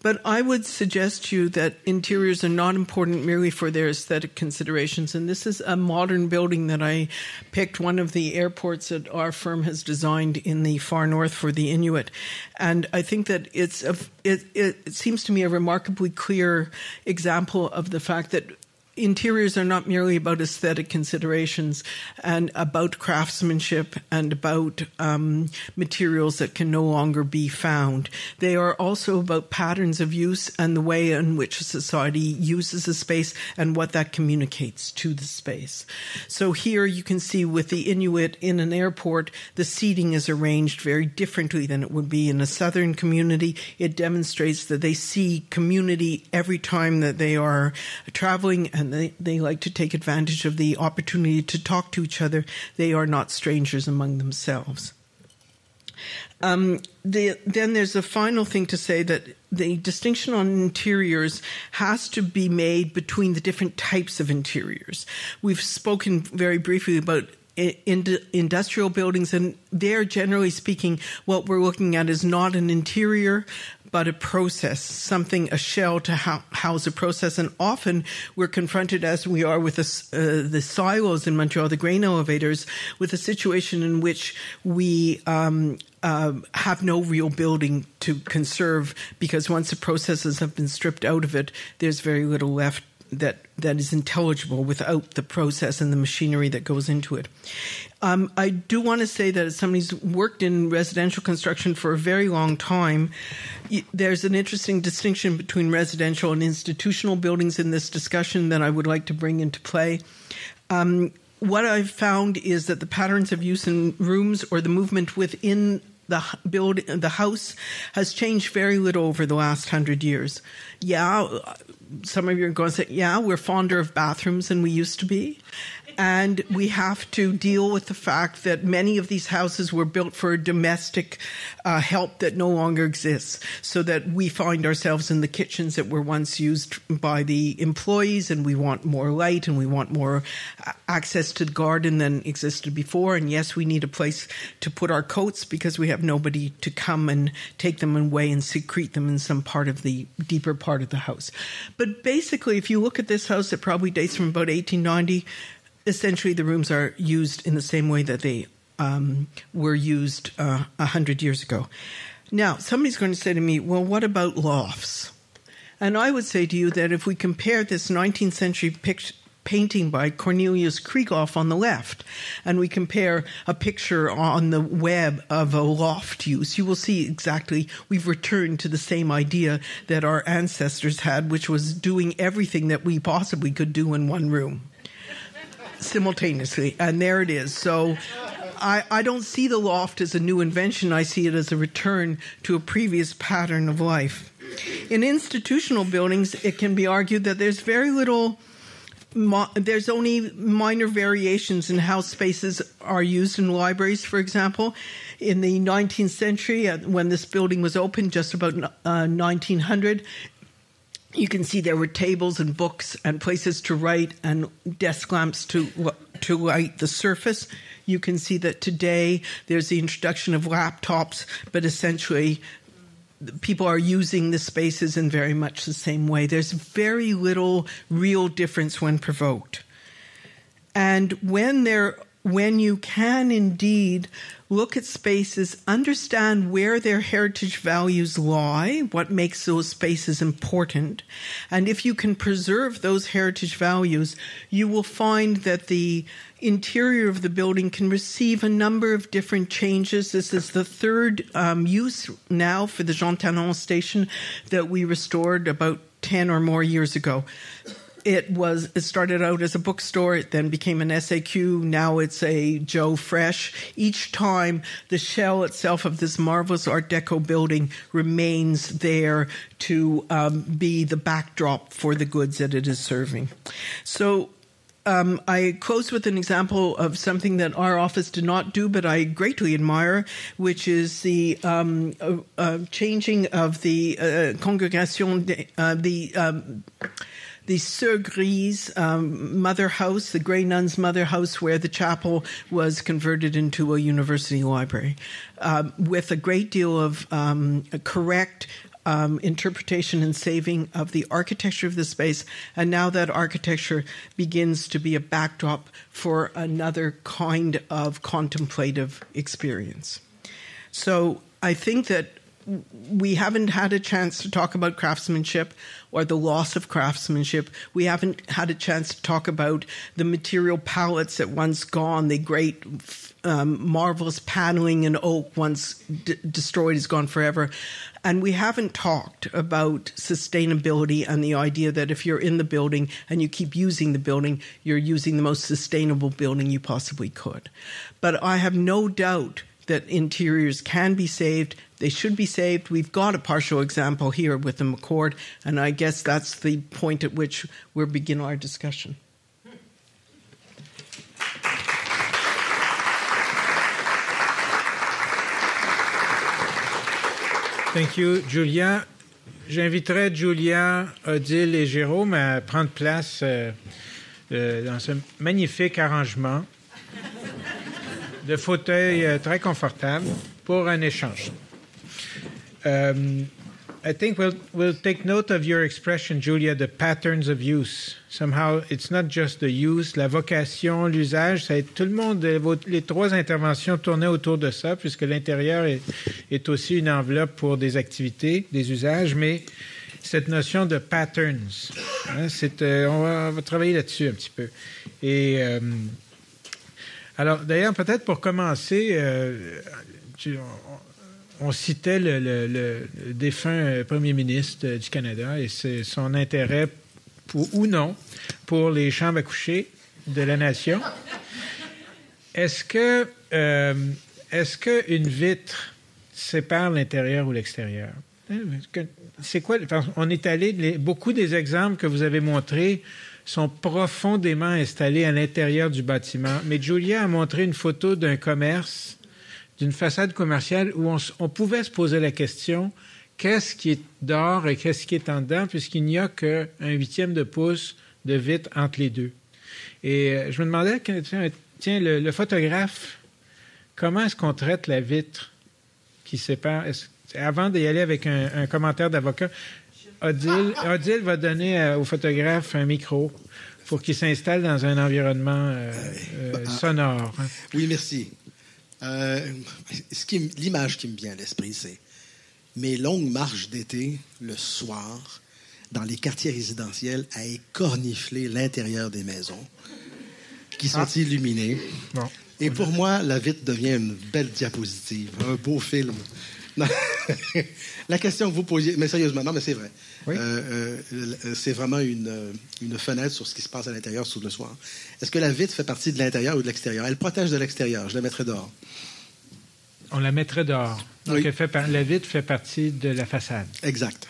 But I would suggest to you that interiors are not important merely for their aesthetic considerations. And this is a modern building that I picked, one of the airports that our firm has designed in the far north for the Inuit. And I think that it's a, it, it seems to me a remarkably clear example of the fact that interiors are not merely about aesthetic considerations and about craftsmanship and about um, materials that can no longer be found. They are also about patterns of use and the way in which society uses a space and what that communicates to the space. So here you can see with the Inuit in an airport, the seating is arranged very differently than it would be in a southern community. It demonstrates that they see community every time that they are traveling and and they, they like to take advantage of the opportunity to talk to each other. They are not strangers among themselves. Um, the, then there's a final thing to say that the distinction on interiors has to be made between the different types of interiors. We've spoken very briefly about in industrial buildings, and there, generally speaking, what we're looking at is not an interior, but a process, something, a shell to house a process. And often we're confronted, as we are with the, uh, the silos in Montreal, the grain elevators, with a situation in which we um, uh, have no real building to conserve because once the processes have been stripped out of it, there's very little left that that is intelligible without the process and the machinery that goes into it. Um, I do want to say that as somebody who's worked in residential construction for a very long time, there's an interesting distinction between residential and institutional buildings in this discussion that I would like to bring into play. Um, what I've found is that the patterns of use in rooms or the movement within the build the house has changed very little over the last hundred years. Yeah, some of you are going to say, yeah, we're fonder of bathrooms than we used to be. And we have to deal with the fact that many of these houses were built for domestic uh, help that no longer exists, so that we find ourselves in the kitchens that were once used by the employees, and we want more light and we want more uh, access to the garden than existed before. And yes, we need a place to put our coats because we have nobody to come and take them away and secrete them in some part of the deeper part of the house. But basically, if you look at this house, it probably dates from about 1890 essentially the rooms are used in the same way that they um, were used uh, a uh, hundred years ago. Now, somebody's going to say to me, "Well, what about lofts?" And I would say to you that if we compare this 19th century picture painting by Cornelius Krieghoff on the left, and we compare a picture on the web of a loft use, you will see exactly we've returned to the same idea that our ancestors had, which was doing everything that we possibly could do in one room simultaneously, and there it is. So I, I don't see the loft as a new invention. I see it as a return to a previous pattern of life. In institutional buildings, it can be argued that there's very little. there's only minor variations in how spaces are used in libraries, for example. In the 19th century, uh, when this building was opened, just about uh, 1900, you can see there were tables and books and places to write and desk lamps to to light the surface. You can see that today there's the introduction of laptops, but essentially people are using the spaces in very much the same way. There's very little real difference when provoked. And when there when you can indeed look at spaces, understand where their heritage values lie, what makes those spaces important, and if you can preserve those heritage values, you will find that the interior of the building can receive a number of different changes. This is the third um, use now for the Jean Talon station that we restored about 10 or more years ago it was it started out as a bookstore, it then became an SAQ, now it's a Joe Fresh. Each time the shell itself of this marvelous Art Deco building remains there to um, be the backdrop for the goods that it is serving. So um, I close with an example of something that our office did not do, but I greatly admire, which is the um, uh, uh, changing of the uh, congregation, de, uh, the um, the Sœur Grise um, mother house, the Grey Nuns mother house, where the chapel was converted into a university library, um, with a great deal of um, correct um, interpretation and saving of the architecture of the space, and now that architecture begins to be a backdrop for another kind of contemplative experience. So I think that we haven't had a chance to talk about craftsmanship or the loss of craftsmanship. We haven't had a chance to talk about the material palettes that once gone, the great um, marvelous paneling in oak once d- destroyed is gone forever. And we haven't talked about sustainability and the idea that if you're in the building and you keep using the building, you're using the most sustainable building you possibly could. But I have no doubt that interiors can be saved. They should be saved. We've got a partial example here with the McCord, and I guess that's the point at which we'll begin our discussion. Thank you, Julia. J'inviterai Julia, Odile et Jérôme à prendre place euh, euh, dans ce magnifique arrangement de fauteuils euh, très confortables pour un échange. Um, I think we'll, we'll take note of your expression, Julia, the patterns of use. Somehow, it's not just the use, la vocation, l'usage. Tout le monde, les trois interventions tournaient autour de ça, puisque l'intérieur est, aussi une enveloppe pour des activités, des usages, mais cette notion de patterns, hein, euh, on, va, travailler là-dessus un petit peu. Et alors, d'ailleurs, peut-être pour commencer, euh, on, citait le, défunt premier ministre du Canada et son intérêt, pour, ou non, pour les chambres à coucher de la nation. Est-ce que, euh, est-ce qu'une vitre sépare l'intérieur ou l'extérieur? C'est quoi? On est allé, beaucoup des exemples que vous avez montrés sont profondément installés à l'intérieur du bâtiment. Mais Julia a montré une photo d'un commerce d'une façade commerciale où on, pouvait se poser la question qu'est-ce qui est dehors et qu'est-ce qui est en dedans, puisqu'il n'y a qu'un huitième de pouce de vitre entre les deux. Et euh, je me demandais, tiens, le, photographe, comment est-ce qu'on traite la vitre qui sépare? Avant d'y aller avec un commentaire d'avocat, Odile, Odile, va donner à, au photographe un micro pour qu'il s'installe dans un environnement euh, euh, sonore. Oui, merci. Euh, L'image qui me vient à l'esprit, c'est mes longues marches d'été le soir dans les quartiers résidentiels à écornifler l'intérieur des maisons qui sont ah. illuminées. Bon. Et pour moi, la vitre devient une belle diapositive, un beau film. la question que vous posiez, mais sérieusement, non, mais c'est vrai. Oui. Euh, euh, c'est vraiment une, une, fenêtre sur ce qui se passe à l'intérieur sous le soir. Est-ce que la vitre fait partie de l'intérieur ou de l'extérieur? Elle protège de l'extérieur. Je la mettrais dehors. On la mettrait dehors. Donc, oui. fait, la vitre fait partie de la façade. Exact.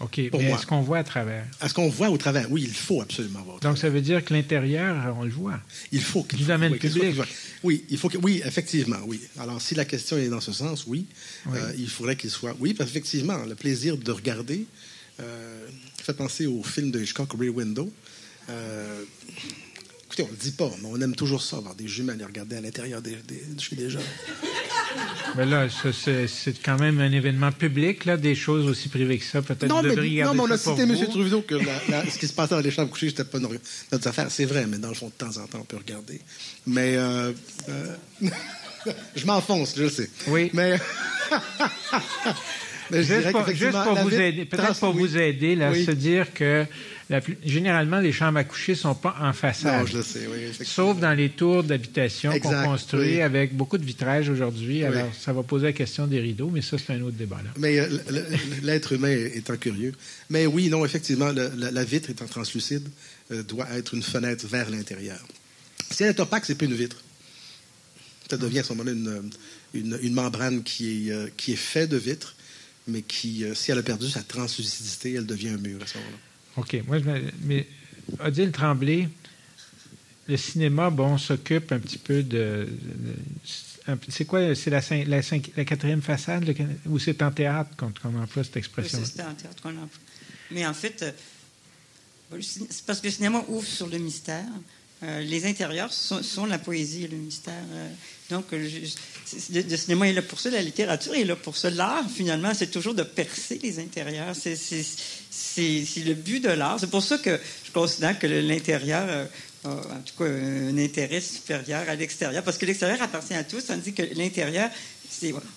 OK. Pour mais est-ce qu'on voit à travers? Est-ce qu'on voit au travers? Oui, il faut absolument voir. Donc, ça veut dire que l'intérieur, on le voit. Il faut qu'il Du domaine oui, public. oui, il faut que, oui, effectivement, oui. Alors, si la question est dans ce sens, oui, oui. Euh, il faudrait qu'il soit. Oui, parce qu'effectivement, le plaisir de regarder euh, fait penser au film de Hitchcock, Rear Window. Euh, écoutez, on ne le dit pas, mais on aime toujours ça, voir des jumelles et regarder à l'intérieur des, des, chez gens. Mais là, c'est quand même un événement public, là, des choses aussi privées que ça. Peut-être non, mais, non, mais on a cité M. Trudeau que la, la, ce qui se passait dans les chambres couchées, c'était pas notre, notre affaire. C'est vrai, mais dans le fond, de temps en temps, on peut regarder. Mais euh, euh, je m'enfonce, je le sais. Oui. Mais. mais juste, pour, juste pour vous aider, peut-être pour oui. vous aider, là, oui. se dire que la plus- généralement, les chambres à coucher sont pas en façade. Non, je le sais, oui. Sauf dans les tours d'habitation qu'on construit oui. avec beaucoup de vitrages aujourd'hui. Alors, ça va poser la question des rideaux, mais ça, c'est un autre débat. Là. Mais euh, l'être humain étant curieux. Mais oui, non, effectivement, le- la, la vitre étant translucide euh, doit être une fenêtre vers l'intérieur. Si elle est opaque, c'est pas une vitre. Ça devient à ce moment-là une, une, une membrane qui est, euh, qui est faite de vitre, mais qui, si elle a perdu sa translucidité, elle devient un mur à ce moment-là. OK. Moi, mais Odile Tremblay, le cinéma, bon, s'occupe un petit peu de. c'est quoi? C'est la, la, la quatrième façade? le- ou c'est en théâtre qu'on qu'on emploie cette Oui, expression? c'est- C'était en théâtre qu'on l'emploie. Mais en fait, euh, c'est parce que le cinéma ouvre sur le mystère. Euh, les intérieurs sont, la poésie et le mystère. euh, donc, euh, je- le, cinéma est là pour ça, la littérature est là pour ça. L'art, finalement, c'est toujours de percer les intérieurs. C'est- le but de l'art. C'est pour ça que je considère que l'intérieur a, en tout cas, un intérêt supérieur à l'extérieur, parce que l'extérieur appartient à tous, tandis que l'intérieur,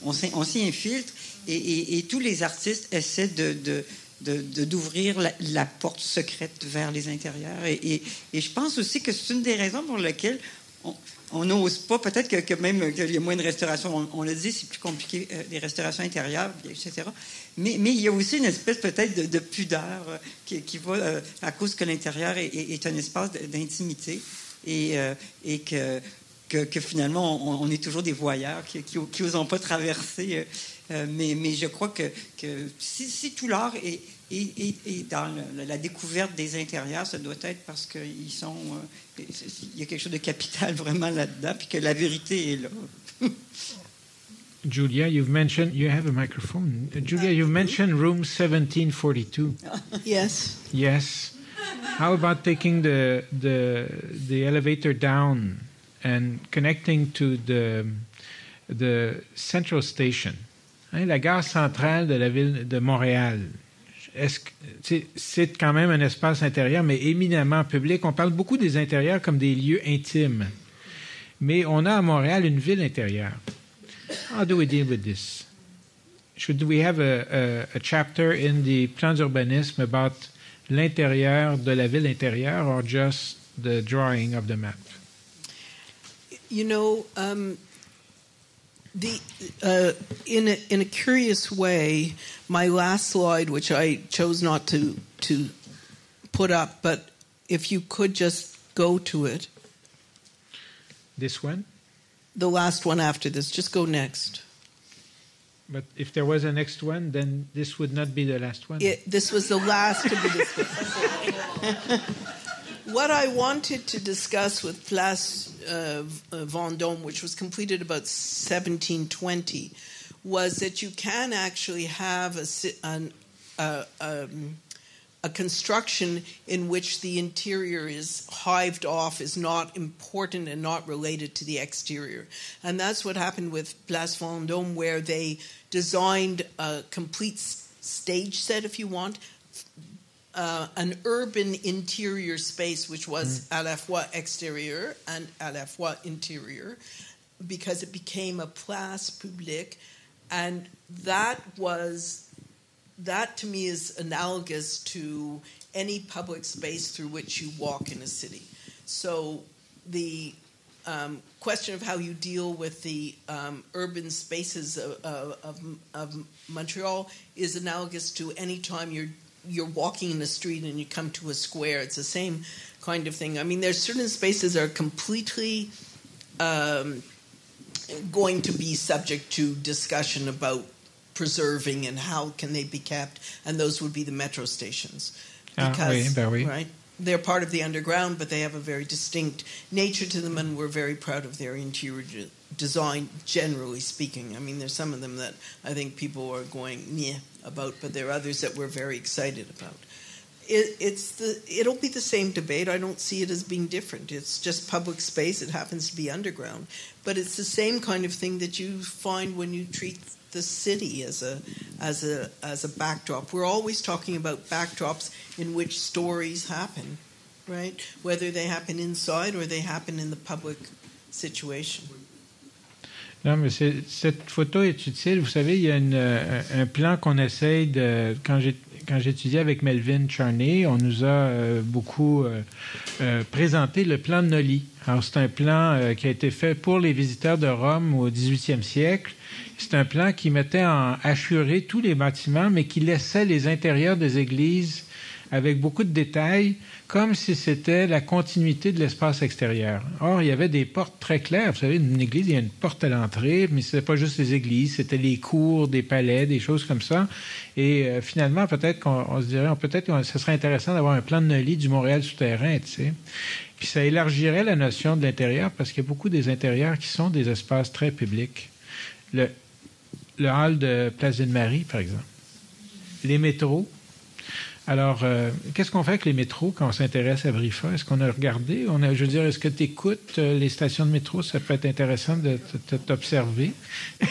on s'y infiltre, et, tous les artistes essaient de d'ouvrir la, porte secrète vers les intérieurs. Et, je pense aussi que c'est une des raisons pour lesquelles on- n'ose pas, peut-être que, même qu'il y a moins de restauration, on, on le dit, c'est plus compliqué, euh, les restaurations intérieures, etc. Mais, il y a aussi une espèce peut-être de, de pudeur euh, qui, va, euh, à cause que l'intérieur est, un espace d'intimité et, que, finalement, on, est toujours des voyeurs qui n'osent pas traverser. mais, mais je crois que, que si, si tout l'art est, est- est- est dans le- la découverte des intérieurs, ça doit être parce qu'ils sont. euh, il y a quelque chose de capital vraiment là-dedans, puis que la vérité est là. Julia, you've mentioned, you have a microphone. Uh, Julia, you've mentioned room 1742. Yes. Yes. How about taking the, the, the elevator down and connecting to the, the central station? Hein, la gare centrale de la ville de Montréal. C'est- c'est quand même un espace intérieur, mais éminemment public. On parle beaucoup des intérieurs comme des lieux intimes. Mais on a à Montréal une ville intérieure. How do we deal with this? Should we have a chapter in the plans d'urbanisme about l'intérieur de la ville intérieure or just the drawing of the map? You know, um, the uh, in a, in a curious way, my last slide, which I chose not to to put up, but if you could just go to it, This one? the last one after this, just go next. But if there was a next one, then this would not be the last one. It, this was the last to be discussed. what I wanted to discuss with Place uh, uh, Vendôme, which was completed about 1720, was that you can actually have a, an, um, a construction in which the interior is hived off, is not important and not related to the exterior. And that's what happened with Place Vendôme, where they designed a complete stage set, if you want, uh, an urban interior space, which was à la fois exterior and à la fois interior, because it became a place publique. And that was that to me is analogous to any public space through which you walk in a city. So the um, question of how you deal with the um, urban spaces of, of, of, of Montreal is analogous to any time you're you're walking in the street and you come to a square. It's the same kind of thing. I mean, there's certain spaces that are completely um, going to be subject to discussion about preserving and how can they be kept, and those would be the metro stations. Ah, oui, ben oui. right, they're part of the underground, but they have a very distinct nature to them, and we're very proud of their interior design, generally speaking. I mean, there's some of them that I think people are going meh about, but there are others that we're very excited about. It, it's the it'll be the same debate. I don't see it as being different. It's just public space. It happens to be underground, but it's the same kind of thing that you find when you treat the city as a as a as a backdrop. We're always talking about backdrops in which stories happen, right? Whether they happen inside or they happen in the public situation. Non, mais cette photo est utile. Vous savez, il y a euh, un plan qu'on essaye de. Quand j'ai quand j'étudiais avec Melvin Charney, on nous a euh, beaucoup euh, présenté le plan de Nolly. Alors, c'est un plan qui a été fait pour les visiteurs de Rome au 18e siècle. C'est un plan qui mettait en hachuré tous les bâtiments, mais qui laissait les intérieurs des églises avec beaucoup de détails, comme si c'était la continuité de l'espace extérieur. Or, il y avait des portes très claires. Vous savez, une église, il y a une porte à l'entrée, mais ce n'était pas juste les églises, c'était les cours, des palais, des choses comme ça. Et euh, finalement, peut-être qu'on on se dirait, peut-être que ce serait intéressant d'avoir un plan de Nolly du Montréal souterrain, tu sais. Puis ça élargirait la notion de l'intérieur parce qu'il y a beaucoup des intérieurs qui sont des espaces très publics. Le, hall de Place Ville-Marie, par exemple. Les métros, alors, euh, qu'est-ce qu'on fait avec les métros quand on s'intéresse à Brifa? Est-ce qu'on a regardé? On a, je veux dire, est-ce que tu écoutes euh, les stations de métro? Ça peut être intéressant de t'observer.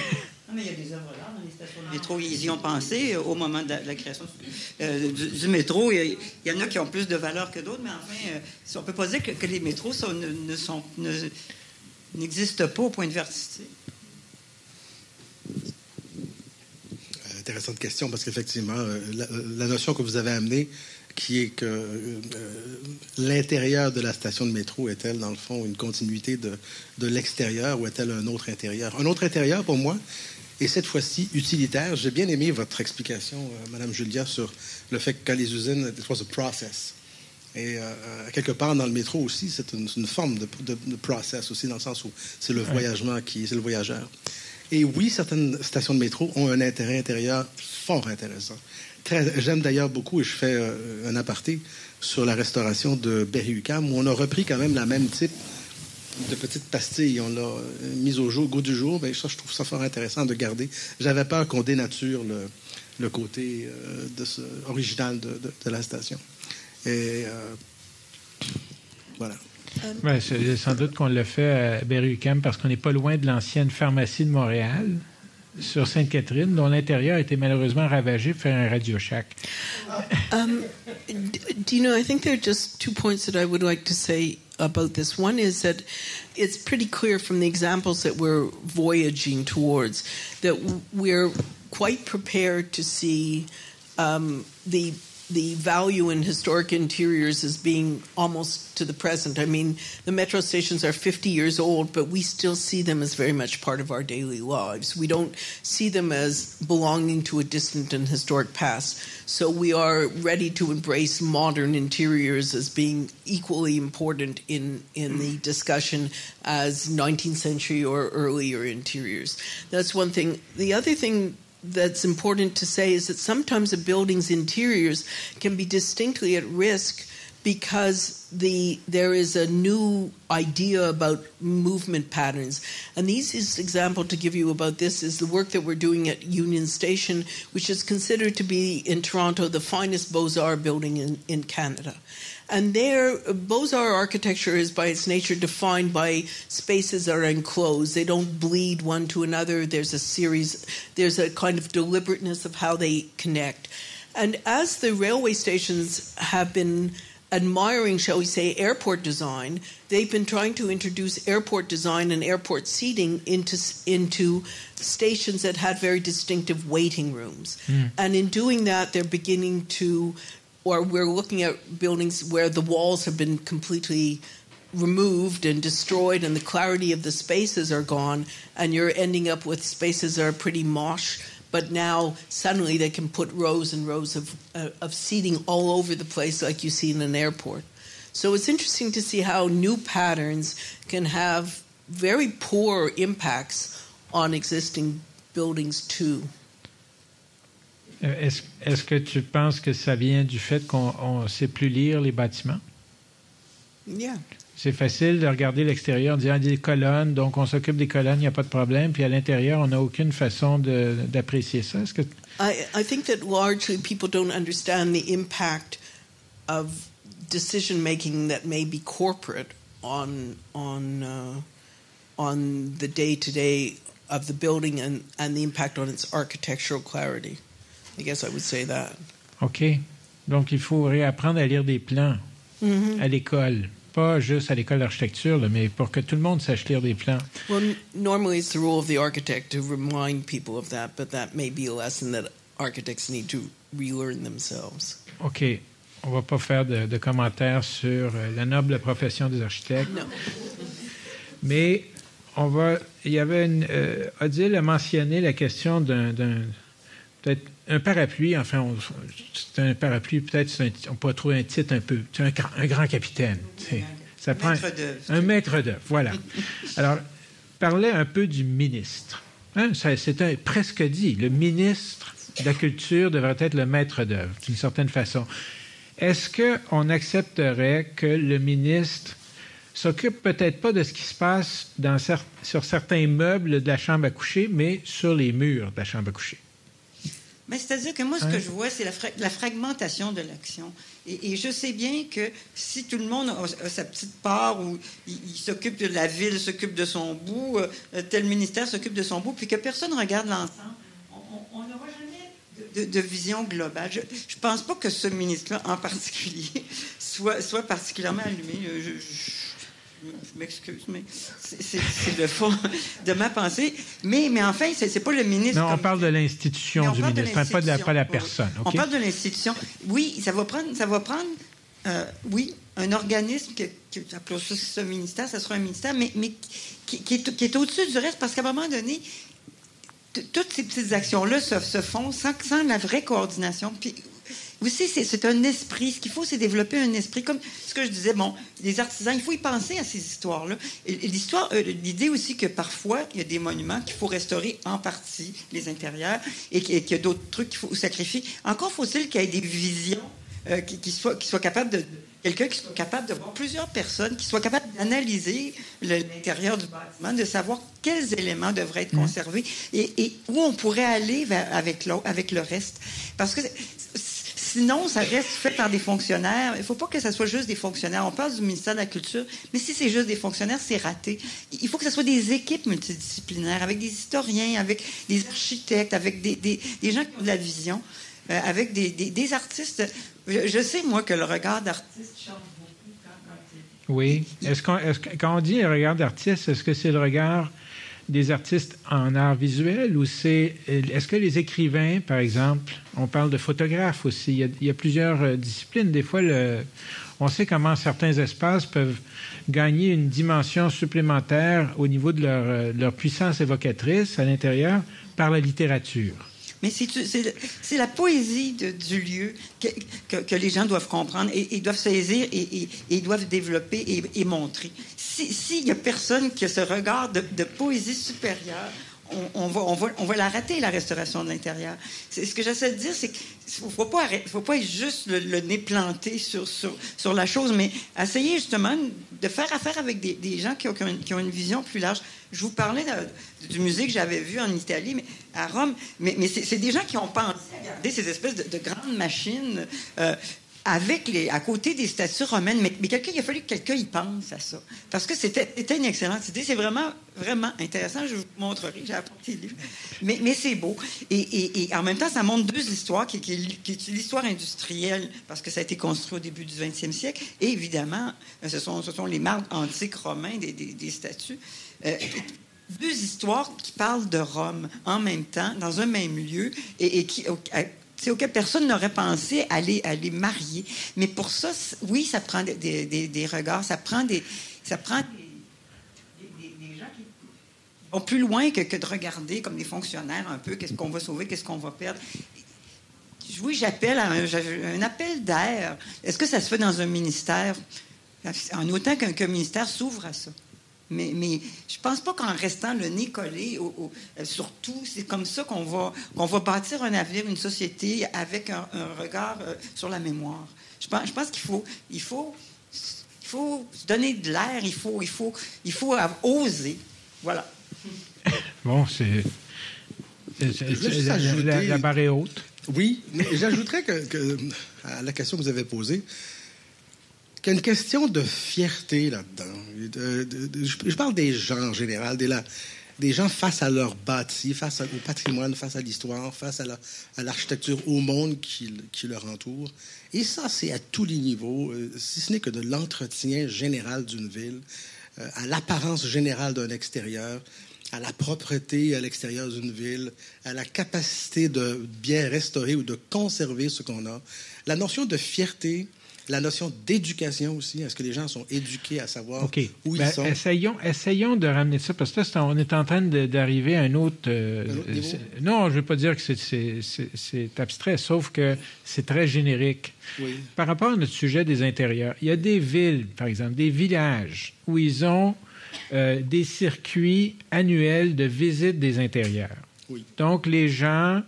mais il y a des œuvres d'art dans les stations de métro. Ils y ont pensé au moment de la, de la création euh, du, du, métro. Il y en a qui ont plus de valeur que d'autres, mais enfin, on ne peut pas dire que, que les métros sont, ne, ne, sont, n'existent pas au point de vue artistique. Intéressante question parce qu'effectivement, la, la, notion que vous avez amenée, qui est que euh, l'intérieur de la station de métro est-elle, dans le fond, une continuité de, de l'extérieur ou est-elle un autre intérieur? Un autre intérieur, pour moi, et cette fois-ci utilitaire. J'ai bien aimé votre explication, euh, Madame Julia, sur le fait que quand les usines, it was a process. Et euh, quelque part dans le métro aussi, c'est une, une, forme de, de, de, process aussi, dans le sens où c'est le voyagement qui, c'est le voyageur. Et oui, certaines stations de métro ont un intérêt intérieur fort intéressant. J'aime d'ailleurs beaucoup, et je fais euh, un aparté sur la restauration de Berry-UQAM, où on a repris quand même la même type de petite pastille. On l'a mise au, jour, au goût du jour. Bien, ça, je trouve ça fort intéressant de garder. J'avais peur qu'on dénature le, côté euh, original de, la station. Et euh, voilà. Ouais, c'est sans doute qu'on l'a fait à Berry-UQAM parce qu'on n'est pas loin de l'ancienne pharmacie de Montréal, sur Sainte-Catherine, dont l'intérieur était malheureusement ravagé par un Radio Shack. Um, do you know, I think there are just two points that I would like to say about this. One is that it's pretty clear from the examples that we're voyaging towards that we're quite prepared to see um, the the value in historic interiors as being almost to the present. I mean, the metro stations are 50 years old, but we still see them as very much part of our daily lives. We don't see them as belonging to a distant and historic past. So we are ready to embrace modern interiors as being equally important in, in the discussion as 19th century or earlier interiors. That's one thing. The other thing that's important to say is that sometimes a building's interiors can be distinctly at risk because the there is a new idea about movement patterns. And the easiest example to give you about this is the work that we're doing at union station which is considered to be in toronto the finest beaux-arts building in, in canada and there, Beaux-Arts architecture is by its nature defined by spaces that are enclosed. They don't bleed one to another. There's a series, there's a kind of deliberateness of how they connect. And as the railway stations have been admiring, shall we say, airport design, they've been trying to introduce airport design and airport seating into into stations that had very distinctive waiting rooms. Mm. And in doing that, they're beginning to or we're looking at buildings where the walls have been completely removed and destroyed and the clarity of the spaces are gone and you're ending up with spaces that are pretty mosh but now suddenly they can put rows and rows of, uh, of seating all over the place like you see in an airport. So it's interesting to see how new patterns can have very poor impacts on existing buildings too Est-ce est que tu penses que ça vient du fait qu'on ne sait plus lire les bâtiments? Yeah. C'est facile de regarder l'extérieur en disant des colonnes, donc on s'occupe des colonnes, il n'y a pas de problème. Puis à l'intérieur, on n'a aucune façon d'apprécier ça. Est-ce que... I, I think that largely people don't understand the impact of decision making that may be corporate on on uh, on the day to day of the building and, and the impact on its architectural clarity. I guess I would say that. OK. Donc, il faut réapprendre à lire des plans mm -hmm. à l'école. Pas juste à l'école d'architecture, mais pour que tout le monde sache lire des plans. Well, normally it's the role of the architect to remind people of that, but that may be a lesson that architects need to relearn themselves. OK. On va pas faire de, de commentaires sur euh, la noble profession des architectes. No. Mais on va. Il y avait une. Euh, Odile a mentionné la question d'un. d'un- peut-être un parapluie. Enfin, c'est un parapluie. Peut-être un- on peut trouver un titre un peu. C'est un, grand- un grand capitaine. Ça prend Maître d'œuvre. un maître d'œuvre. Voilà. Alors, parlez un peu du ministre. Hein, c'est un- presque dit. Le ministre de la culture devrait être le maître d'œuvre, d'une certaine façon. Est-ce qu'on accepterait que le ministre s'occupe peut-être pas de ce qui se passe dans cer- sur certains meubles de la chambre à coucher, mais sur les murs de la chambre à coucher? Mais c'est-à-dire que moi, ce Hein? que je vois, c'est la, fra- la fragmentation de l'action. Et, et je sais bien que si tout le monde a, a sa petite part où il, il s'occupe de la ville, s'occupe de son bout, euh, tel ministère s'occupe de son bout, puis que personne ne regarde l'ensemble, on- n'aura jamais de, de- de vision globale. Je ne pense pas que ce ministre-là, en particulier, soit, soit particulièrement allumé. Je, je- je m'excuse, mais c'est- le fond de ma pensée. Mais, mais enfin, c'est pas le ministre. Non, on parle de l'institution du de ministre, pas de la, pas la l'institution. personne. On parle de l'institution. Oui, ça va prendre, ça va prendre euh, oui, un organisme que, que appelons ça ce ministère, ça sera un ministère, mais, mais qui, qui est, qui est au-dessus du reste, parce qu'à un moment donné, toutes ces petites actions-là se, se font sans, sans la vraie coordination. Puis aussi, c'est c'est un esprit. Ce qu'il faut, c'est développer un esprit. Comme ce que je disais, bon, les artisans, il faut y penser à ces histoires-là. Et, et l'histoire, euh, l'idée aussi que parfois, il y a des monuments qu'il faut restaurer en partie, les intérieurs, et qu'il et qu'il y a d'autres trucs qu'il faut sacrifier. Encore faut-il qu'il y ait des visions euh, qui, qui soient, qui soient capables de. Quelqu'un qui soit capable de voir plusieurs personnes, qui soit capable d'analyser l'intérieur du bâtiment, de savoir quels éléments devraient être conservés et, et où on pourrait aller avec, avec le reste. Parce que Sinon, ça reste fait par des fonctionnaires. Il ne faut pas que ce soit juste des fonctionnaires. On parle du ministère de la Culture, mais si c'est juste des fonctionnaires, c'est raté. Il faut que ce soit des équipes multidisciplinaires, avec des historiens, avec des architectes, avec des, des- des gens qui ont de la vision, euh, avec des, des- artistes. Je, sais, moi, que le regard d'artiste change beaucoup quand, Oui. Est-ce qu'on, est-ce quand on dit le regard d'artiste, est-ce que c'est le regard des artistes en art visuel ou c'est. Est-ce que les écrivains, par exemple, on parle de photographes aussi, il y a, plusieurs euh, disciplines. Des fois, on sait comment certains espaces peuvent gagner une dimension supplémentaire au niveau de leur, euh, leur puissance évocatrice à l'intérieur par la littérature. Mais c'est la poésie du lieu que, que- les gens doivent comprendre et, et doivent saisir et, et- et doivent développer et, et montrer. Si- S'il n'y a personne qui a ce regard de, poésie supérieure, on, va, on, la rater, la restauration de l'intérieur. Ce que j'essaie de dire, c'est qu'il ne faut, pas juste le, nez planté sur, la chose, mais essayer justement de faire affaire avec des, gens qui ont, une, vision plus large. Je vous parlais de- du musée que j'avais vu en Italie, mais à Rome, mais, c'est des gens qui ont pensé à garder ces espèces de, de grandes machines euh, avec les, à côté des statues romaines. Mais, quelqu'un, il a fallu que quelqu'un y pense à ça. Parce que c'était une excellente idée. C'est vraiment, vraiment intéressant. Je vous montrerai. J'ai apporté le livre. Mais, c'est beau. Et, en même temps, ça montre deux histoires, qui, est- l'histoire industrielle, parce que ça a été construit au début du 20e siècle. Et évidemment, euh, ce sont, les marbres antiques romains des, statues. Euh, deux histoires qui parlent de Rome en même temps, dans un même lieu, et, qui, auquel personne n'aurait pensé à les, marier. Mais pour ça, oui, ça prend des, regards, ça prend des, ça prend des, gens qui vont plus loin que, que de regarder comme des fonctionnaires un peu, qu'est-ce qu'on va sauver, qu'est-ce qu'on va perdre. Oui, j'appelle à un, appel d'air. Est-ce que ça se fait dans un ministère? En autant qu'un ministère s'ouvre à ça. Mais, mais je pense pas qu'en restant le nez collé au, au- euh, sur tout, c'est comme ça qu'on va, qu'on va bâtir un avenir, une société avec un, un regard euh, sur la mémoire. Je pense, je pense qu'il faut, il faut, il faut se donner de l'air, il faut, il faut, il faut av- oser. Voilà. Bon, c'est. la, la- barre est haute. Oui, mais j'ajouterais que, que, à la question que vous avez posée, qu'il y a une question de fierté là-dedans. De- de- de- je, parle des gens en général, des, gens face à leur bâti, face au patrimoine, face à l'histoire, face à la- à l'architecture, au monde qui, qui leur entoure. Et ça, c'est à tous les niveaux, euh, si ce n'est que de l'entretien général d'une ville, euh, à l'apparence générale d'un extérieur, à la propreté à l'extérieur d'une ville, à la capacité de bien restaurer ou de conserver ce qu'on a. La notion de fierté, la notion d'éducation aussi. Est-ce que les gens sont éduqués à savoir OK. où Ben, ils sont? Essayons, essayons de ramener ça, parce que là, on est en train d'arriver à un autre. euh, Un autre niveau? c'est- non, je ne veux pas dire que c'est- abstrait, sauf que c'est très générique. Oui. Par rapport à notre sujet des intérieurs, il y a des villes, par exemple, des villages, où ils ont euh, des circuits annuels de visite des intérieurs. Oui. Donc, les gens,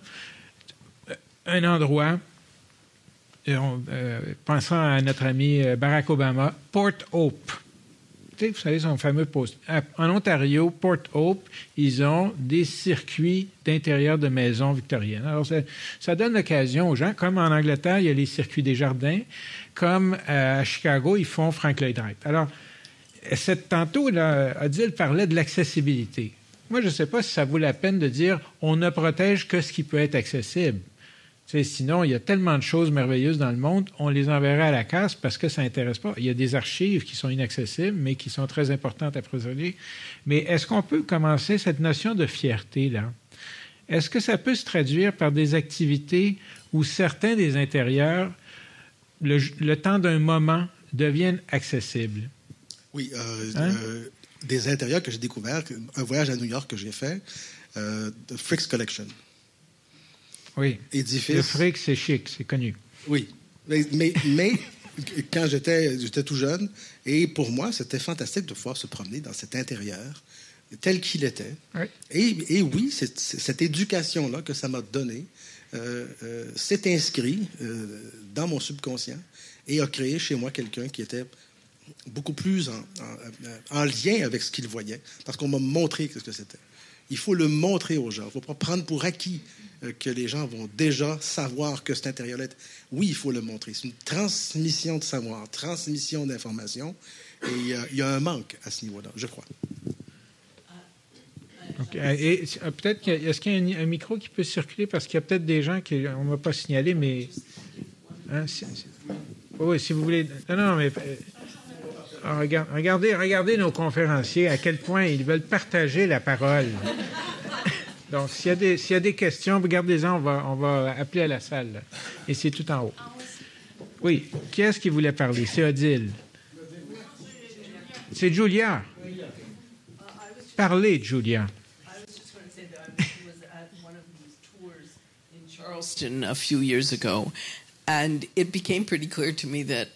euh, un endroit, euh, on- pensant à notre ami euh, Barack Obama, Port Hope. Vous savez, son fameux poste. En Ontario, Port Hope, ils ont des circuits d'intérieur de maisons victoriennes. Alors, ça, donne l'occasion aux gens, comme en Angleterre, il y a les circuits des jardins, comme euh, à Chicago, ils font Frank Lloyd Wright. Alors, cette, tantôt, là, Odile parlait de l'accessibilité. Moi, je ne sais pas si ça vaut la peine de dire on ne protège que ce qui peut être accessible. Sinon, il y a tellement de choses merveilleuses dans le monde, on les enverrait à la casse parce que ça n'intéresse pas. Il y a des archives qui sont inaccessibles, mais qui sont très importantes à préserver. Mais est-ce qu'on peut commencer cette notion de fierté-là? Est-ce que ça peut se traduire par des activités où certains des intérieurs, le, le temps d'un moment, deviennent accessibles? Oui, euh, Hein? euh, des intérieurs que j'ai découverts, un voyage à New York que j'ai fait, euh, de Frick's Collection. Oui. Édifice. Le fric, c'est chic, c'est connu. Oui. Mais, mais, mais quand j'étais, j'étais tout jeune, et pour moi, c'était fantastique de pouvoir se promener dans cet intérieur tel qu'il était. Oui. Et, et oui, c'est cette éducation-là que ça m'a donné euh, euh, s'est inscrit euh, dans mon subconscient et a créé chez moi quelqu'un qui était beaucoup plus en, en- en lien avec ce qu'il voyait, parce qu'on m'a montré ce que c'était. Il faut le montrer aux gens. Il ne faut pas prendre pour acquis que les gens vont déjà savoir que cet intérieur-là. Oui, il faut le montrer. C'est une transmission de savoir, transmission d'information. Et il y a- il y, a un manque à ce niveau-là, je crois. OK. Et euh, peut-être est-ce qu'il y a un, un micro qui peut circuler? Parce qu'il y a peut-être des gens qui on m'a pas signalé, mais hein, si, oui, si vous voulez. Non, non, mais euh, regarde- regardez, regardez nos conférenciers à quel point ils veulent partager la parole. Donc, s'il y y a des questions, regardez-en, on va, on va appeler à la salle. là. Et c'est tout en haut. Oui. Qui est-ce qui voulait parler? C'est Odile. C'est Julia. Parlez, Julia. Charleston a few years ago, and it became pretty clear to me that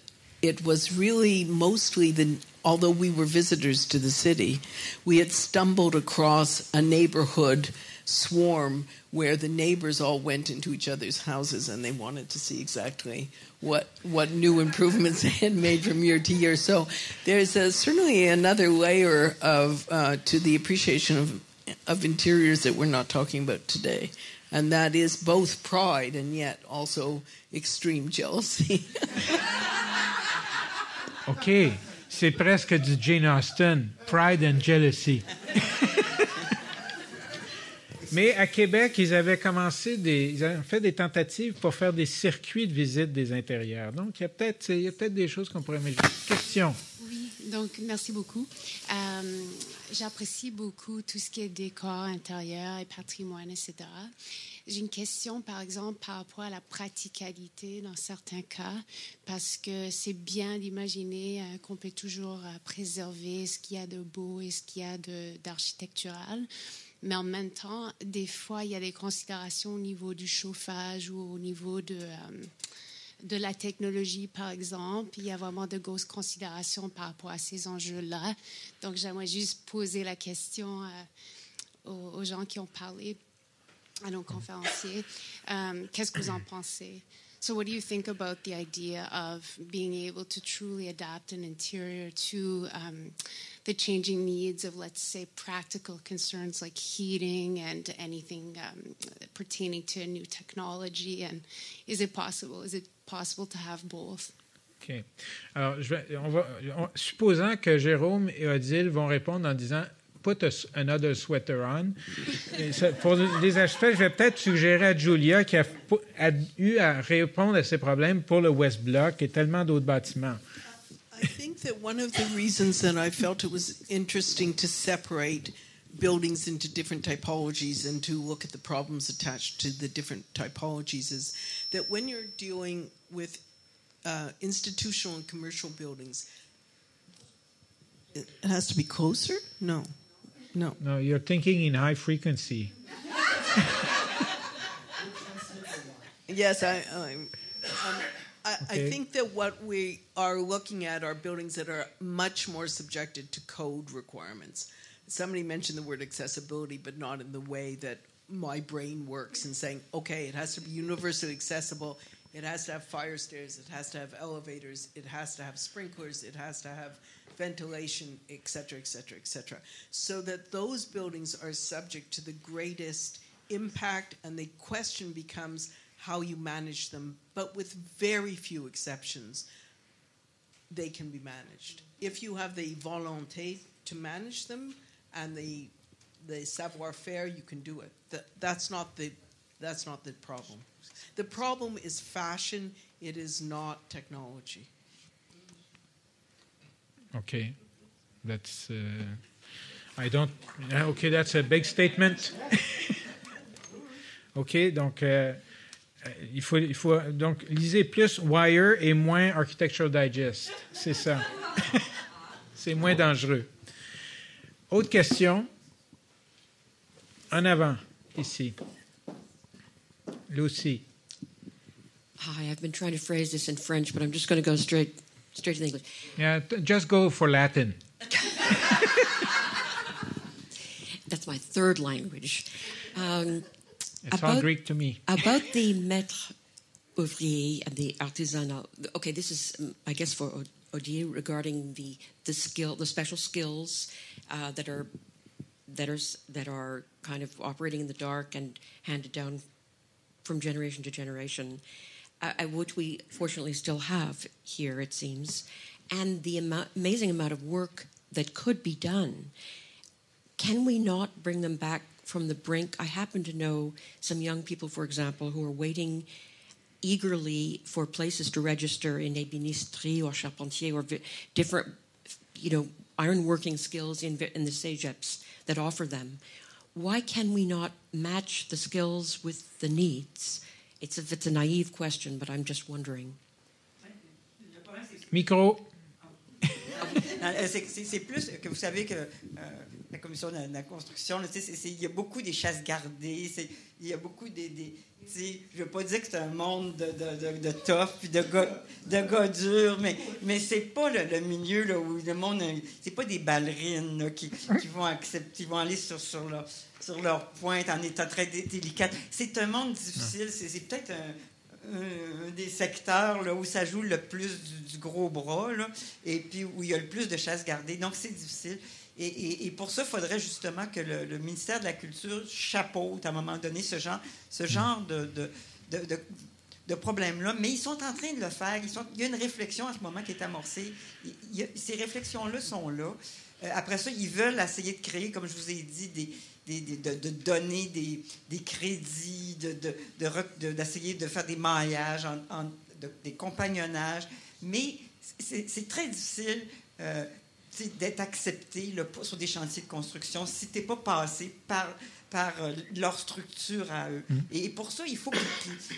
it was really mostly the. Although we were visitors to the city, we had stumbled across a neighborhood swarm where the neighbors all went into each other's houses and they wanted to see exactly what what new improvements they had made from year to year. So there's a, certainly another layer of uh, to the appreciation of of interiors that we're not talking about today, and that is both pride and yet also extreme jealousy. OK. C'est presque du Jane Austen. Pride and Jealousy. Mais à Québec, ils avaient commencé des, ils avaient fait des tentatives pour faire des circuits de visite des intérieurs. Donc, il y a peut-être, il y a peut-être des choses qu'on pourrait imaginer. Question. Oui, donc merci beaucoup. Euh, J'apprécie beaucoup tout ce qui est décor intérieur et patrimoine, etc. J'ai une question, par exemple, par rapport à la praticalité dans certains cas, parce que c'est bien d'imaginer euh, qu'on peut toujours euh, préserver ce qu'il y a de beau et ce qu'il y a de- d'architectural. Mais en même temps, des fois, il y a des considérations au niveau du chauffage ou au niveau de, euh, de la technologie, par exemple. Il y a vraiment de grosses considérations par rapport à ces enjeux-là. Donc, j'aimerais juste poser la question euh, aux, gens qui ont parlé, à nos conférenciers. Um, Qu'est-ce que vous en pensez? So, what do you think about the idea of being able to truly adapt an interior to um, the changing needs of, let's say, practical concerns like heating and anything um, pertaining to new technology? And is it possible? Is it possible to have both? OK. Alors, je vais, on va, on- supposant que Jérôme et Odile vont répondre en disant Put a another sweater on. Ça- pour aspects, je vais peut-être suggérer à Julia qui a, a eu à répondre à ces problèmes pour le West Block et tellement d'autres bâtiments. I think that one of the reasons that I felt it was interesting to separate buildings into different typologies and to look at the problems attached to the different typologies is that when you're dealing with uh, institutional and commercial buildings, it has to be closer? No. No. No, you're thinking in high frequency. yes, I, um, I, Okay. I think that what we are looking at are buildings that are much more subjected to code requirements. Somebody mentioned the word accessibility, but not in the way that my brain works in saying, okay, it has to be universally accessible, it has to have fire stairs, it has to have elevators, it has to have sprinklers, it has to have ventilation, et cetera, et cetera, et cetera. So that those buildings are subject to the greatest impact, and the question becomes how you manage them, but with very few exceptions, they can be managed. If you have the volonté to manage them and the the savoir-faire, you can do it. That, that's not the that's not the problem. The problem is fashion. It is not technology. Okay, that's. Uh, I don't. uh, Okay, that's a big statement. ok, donc euh, euh, il faut, il faut donc lisez plus Wire et moins Architectural Digest. C'est ça. C'est moins dangereux. Autre question. En avant, ici. Lucy. Hi, I've been trying to phrase this in French, but I'm just going to go straight straight to the English. Yeah, just go for Latin. That's my third language. Um, It's all About- Greek to me. about the maître ouvrier and the artisanal. Okay, this is, um, I guess, for Od- Odier regarding the the skill, the special skills uh, that are that are that are kind of operating in the dark and handed down from generation to generation, uh, which we fortunately still have here, it seems, and the amount, amazing amount of work that could be done. Can we not bring them back from the brink? I happen to know some young people, for example, who are waiting eagerly for places to register in ébénisterie or charpentier or vi- different, you know, ironworking skills in, in the CEGEPs that offer them. Why can we not match the skills with the needs? It's if it's a naive question, but I'm just wondering. Micro. C'est c'est- c'est plus que vous savez que euh, la commission de la, construction, il y a beaucoup des chasses gardées, il y a beaucoup des. des je ne veux pas dire que c'est un monde de, de, de, de tough puis de gars, de gars durs, mais, mais c'est pas le, milieu où le monde. C'est pas des ballerines qui, qui vont accepter, aller sur, sur, leur, sur leur pointe en état très dé- délicat. C'est un monde difficile. C'est peut-être un des secteurs où ça joue le plus du, gros bras, et puis où il y a le plus de chasse gardée. Donc, c'est difficile. Et, pour ça, il faudrait justement que le, ministère de la Culture chapeaute à un moment donné ce genre, de, problème-là. Mais ils sont en train de le faire. Il y a une réflexion en ce moment qui est amorcée. Ces réflexions-là sont là. Euh, après ça, ils veulent essayer de créer, comme je vous ai dit, de, donner des, crédits, d'essayer de, faire des maillages, des compagnonnages. Mais c'est, très difficile euh, d'être accepté là, sur des chantiers de construction si tu n'es pas passé par, par euh, leur structure à eux. Et pour ça, il faut,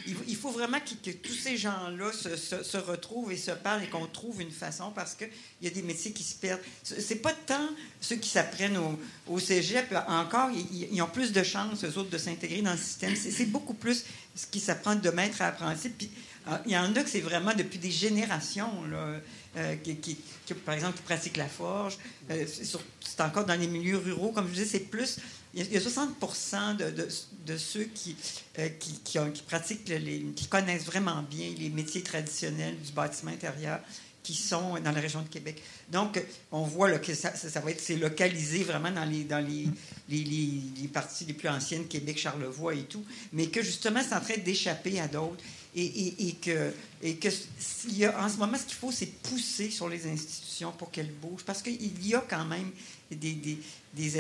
il faut- il faut vraiment que, tous ces gens-là se, se- se retrouvent et se parlent et qu'on trouve une façon parce qu'il y a des métiers qui se perdent. C'est pas tant ceux qui s'apprennent au, au cégep, encore, ils, ont plus de chances, eux autres, de s'intégrer dans le système. C'est c'est beaucoup plus ce qui s'apprend de maître à apprenti. Puis, euh, il y en a que c'est vraiment depuis des générations, là, euh, qui, par exemple, qui pratiquent la forge. Euh, c'est encore dans les milieux ruraux. Comme je disais, c'est plus. Il y a, il y a 60 de, de- de ceux qui, euh, qui, pratiquent, qui connaissent vraiment bien les métiers traditionnels du bâtiment intérieur qui sont dans la région de Québec. Donc, on voit que ça, va être c'est localisé vraiment dans les, dans les- les parties les plus anciennes, Québec, Charlevoix et tout, mais que justement, c'est en train d'échapper à d'autres. Et, et- et que, et y a, en ce moment, ce qu'il faut, c'est pousser sur les institutions pour qu'elles bougent. Parce qu'il y a quand même des. des, des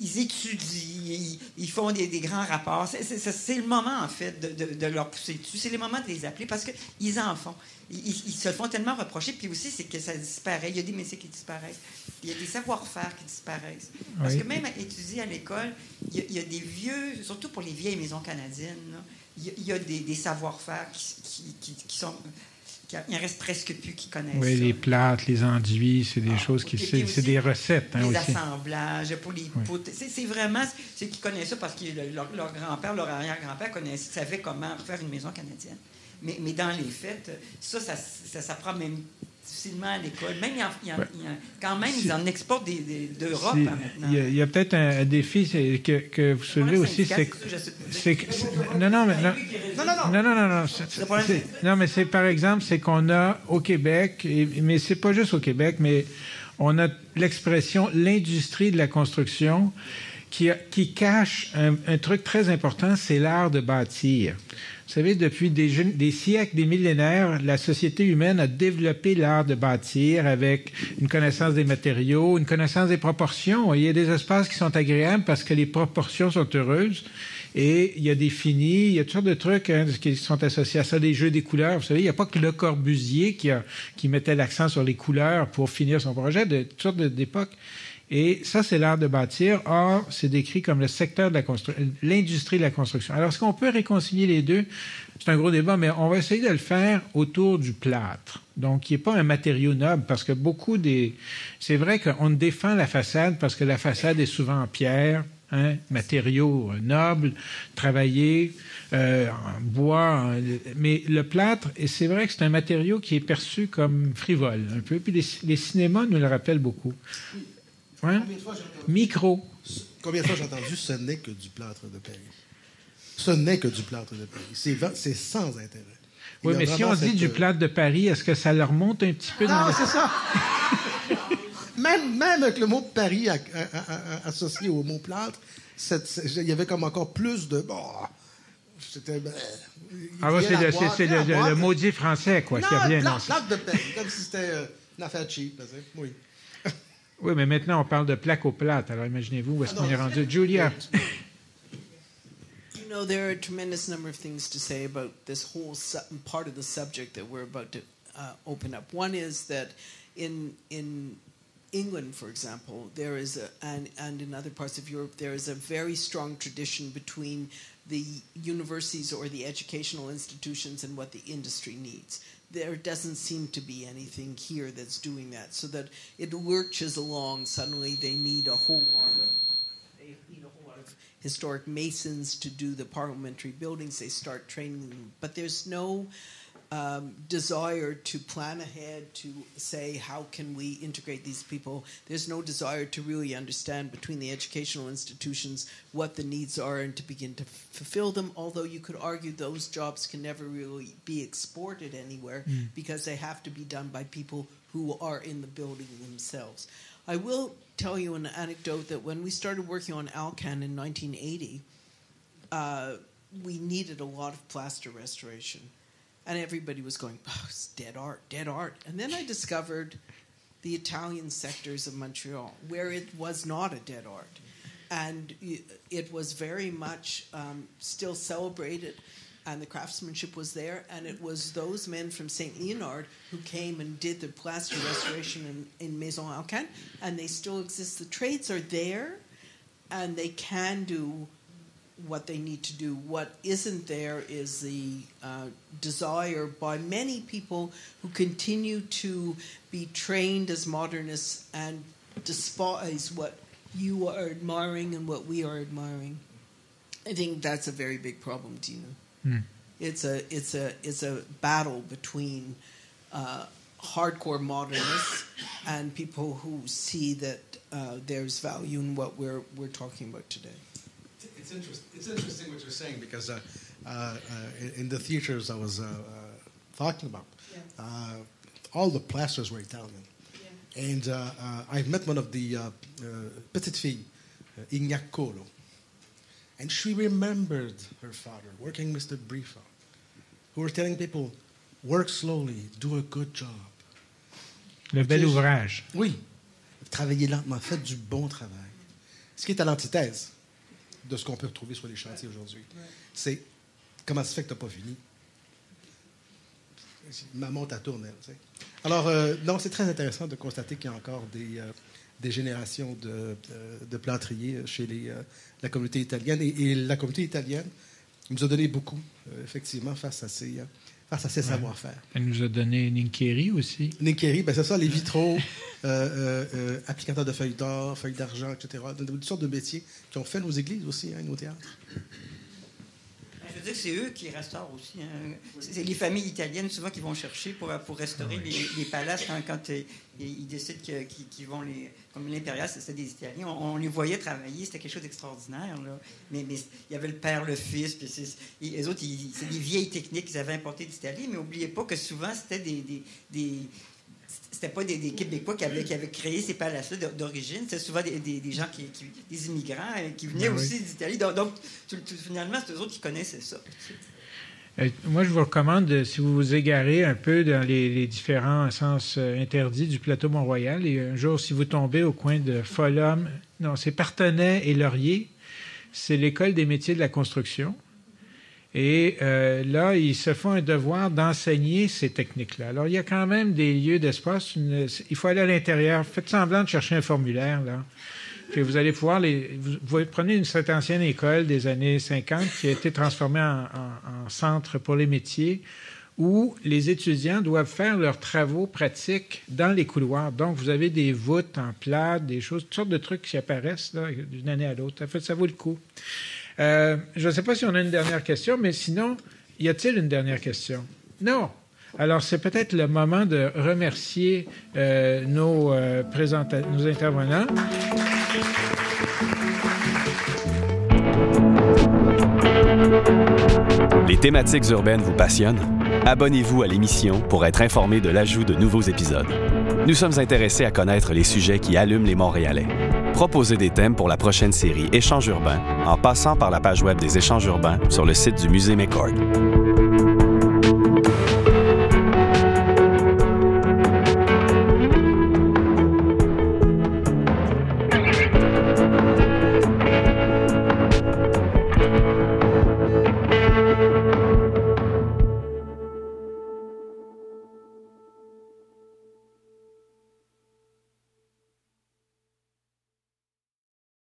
ils étudient, ils, font des, grands rapports. C'est le moment, en fait, de, leur pousser dessus. C'est le moment de les appeler parce qu'ils en font. Ils, se font tellement reprocher. Puis aussi, c'est que ça disparaît. Il y a des métiers qui disparaissent. Il y a des savoir-faire qui disparaissent. Parce que même à étudier à l'école, il, y a des vieux, surtout pour les vieilles maisons canadiennes, il, y a, des, savoir-faire qui, sont il en reste presque plus qui connaissent. Oui, les plâtres, les enduits, c'est des ah, choses qui. C'est des recettes. Hein, les assemblages, pour les C'est vraiment ceux qui connaissent ça parce que leur, grand-père, leur arrière-grand-père savaient comment faire une maison canadienne. Mais, mais dans les ça, ça, ça s'apprend même difficilement à l'école. Même, quand même, ils en exportent d'Europe hein, maintenant. Il y a, peut-être un, défi que, que vous soulevez aussi, c'est que, non, non, mais, non, non, non, non, non, non, mais c'est par exemple, c'est qu'on a au Québec, et, mais c'est pas juste au Québec, mais on a l'expression l'industrie de la construction qui, qui cache un, un truc très important, c'est l'art de bâtir. Vous savez, depuis des, siècles, des millénaires, la société humaine a développé l'art de bâtir avec une connaissance des matériaux, une connaissance des proportions. il y a des espaces qui sont agréables parce que les proportions sont heureuses. Et il y a des finis, il y a toutes sortes de trucs hein, qui sont associés à ça, des jeux des couleurs. Vous savez, il n'y a pas que Le Corbusier qui, qui mettait l'accent sur les couleurs pour finir son projet, de toutes sortes d'époques. Et ça, c'est l'art de bâtir. Or, c'est décrit comme le secteur de la l'industrie de la construction. Alors, est-ce qu'on peut réconcilier les deux? C'est un gros débat, mais on va essayer de le faire autour du plâtre. Donc, qui n'est pas un matériau noble, parce que beaucoup des... C'est vrai qu'on défend la façade parce que la façade est souvent en pierre, hein, matériau noble, travaillé, euh, en bois, mais le plâtre, et c'est vrai que c'est un matériau qui est perçu comme frivole un peu, puis les cinémas nous le rappellent beaucoup. Hein? Micro. Combien de fois j'ai entendu ce n'est que du plâtre de Paris? Ce n'est que du plâtre de Paris. C'est sans intérêt. oui, mais si on dit du plâtre de Paris, est-ce que ça leur monte un petit peu dans Non, c'est ça. même, même avec le mot Paris associé au mot plâtre, il y avait comme encore plus de. Bon, c'était. Ben, ah, c'est le, maudit français, quoi, non, qui revient. Plâtre, de Paris, comme si c'était euh, une affaire cheap. Oui. Oui, mais maintenant, on parle de plaque au plate. Alors, imaginez-vous où est-ce qu'on est rendu. Julia. You know, there are a tremendous number of things to say about this whole part of the subject that we're about to uh, open up. One is that in in England, for example, there is a and and in other parts of Europe, there is a very strong tradition between the universities or the educational institutions and what the industry needs there doesn't seem to be anything here that's doing that. So that it lurches along. Suddenly, they need a whole lot of they need a whole lot of historic masons to do the parliamentary buildings. They start training them, but there's no um, desire to plan ahead to say how can we integrate these people. There's no desire to really understand between the educational institutions what the needs are and to begin to f- fulfill them. Although you could argue those jobs can never really be exported anywhere mm. because they have to be done by people who are in the building themselves. I will tell you an anecdote that when we started working on Alcan in 1980, uh, we needed a lot of plaster restoration and everybody was going, oh, it's dead art, dead art. And then I discovered the Italian sectors of Montreal, where it was not a dead art. And it was very much um, still celebrated, and the craftsmanship was there. And it was those men from St. Leonard who came and did the plaster restoration in, in Maison Alcan, and they still exist. The trades are there, and they can do what they need to do. What isn't there is the uh, desire by many people who continue to be trained as modernists and despise what you are admiring and what we are admiring. I think that's a very big problem, Tina. Hmm. It's a it's a it's a battle between uh, hardcore modernists and people who see that uh, there's value in what we're we're talking about today it's, interest, it's interesting what you're saying because uh, uh, uh in the theaters I was uh, uh, talking about, yeah. all the plasters were Italian. Yeah. And I met one of the petite filles, Ignacolo, and she remembered her father working Mr. Brifa, who were telling people, work slowly, do a good job. Le bel ouvrage. Oui. Travaillez lentement, faites du bon travail. Ce qui est à l'antithèse de ce qu'on peut retrouver sur les chantiers aujourd'hui. C'est comment ça se fait que tu n'as pas fini? Ma monte à tourner. Alors, euh, non, c'est très intéressant de constater qu'il y a encore des, euh, des générations de, de, plâtriers chez les, euh, la communauté italienne. Et, la communauté italienne nous a donné beaucoup, effectivement, face à ces, face à ces savoir-faire. Elle nous a donné Ninkeri aussi. Ninkeri, ben c'est ça, les vitraux, applicateurs de feuilles d'or, feuilles d'argent, etc. Toutes sortes de métiers qui ont fait nos églises aussi, hein, nos théâtres c'est eux qui restaurent aussi. Hein. C'est les familles italiennes souvent qui vont chercher pour, pour restaurer ah les, palaces quand, quand euh, ils décident qu'ils vont les. Comme l'impérial, c'était des Italiens. On, les voyait travailler, c'était quelque chose d'extraordinaire. Mais, mais, il y avait le père, le fils, puis les autres, c'est des vieilles techniques qu'ils avaient importées d'Italie. Mais n'oubliez pas que souvent, c'était des, des c'était pas des, Québécois qui avaient, qui avaient créé ces palaces-là d'origine. C'était souvent des, des, gens, qui, des immigrants euh, qui venaient ben aussi d'Italie. Donc, finalement, c'est eux autres qui connaissaient ça. Euh, moi, je vous recommande, si vous vous égarez un peu dans les, différents sens euh, interdits du plateau Mont-Royal, et un jour, si vous tombez au coin de Folhomme, non, c'est Partenay et Laurier, c'est l'école des métiers de la construction. Et euh, là, ils se font un devoir d'enseigner ces techniques-là. Alors, il y a quand même des lieux d'espace. Il faut aller à l'intérieur. Faites semblant de chercher un formulaire, là. Puis vous allez pouvoir les. Vous, prenez une, cette ancienne école des années 50 qui a été transformée en, en, centre pour les métiers où les étudiants doivent faire leurs travaux pratiques dans les couloirs. Donc, vous avez des voûtes en plate, des choses, toutes sortes de trucs qui apparaissent d'une année à l'autre. En fait, ça vaut le coup. Euh, je ne sais pas si on a une dernière question, mais sinon, y a-t-il une dernière question? Non. Alors, c'est peut-être le moment de remercier euh, nos, euh, nos intervenants. Les thématiques urbaines vous passionnent? Abonnez-vous à l'émission pour être informé de l'ajout de nouveaux épisodes. Nous sommes intéressés à connaître les sujets qui allument les Montréalais. Proposez des thèmes pour la prochaine série Échanges urbains en passant par la page web des Échanges urbains sur le site du Musée McCord.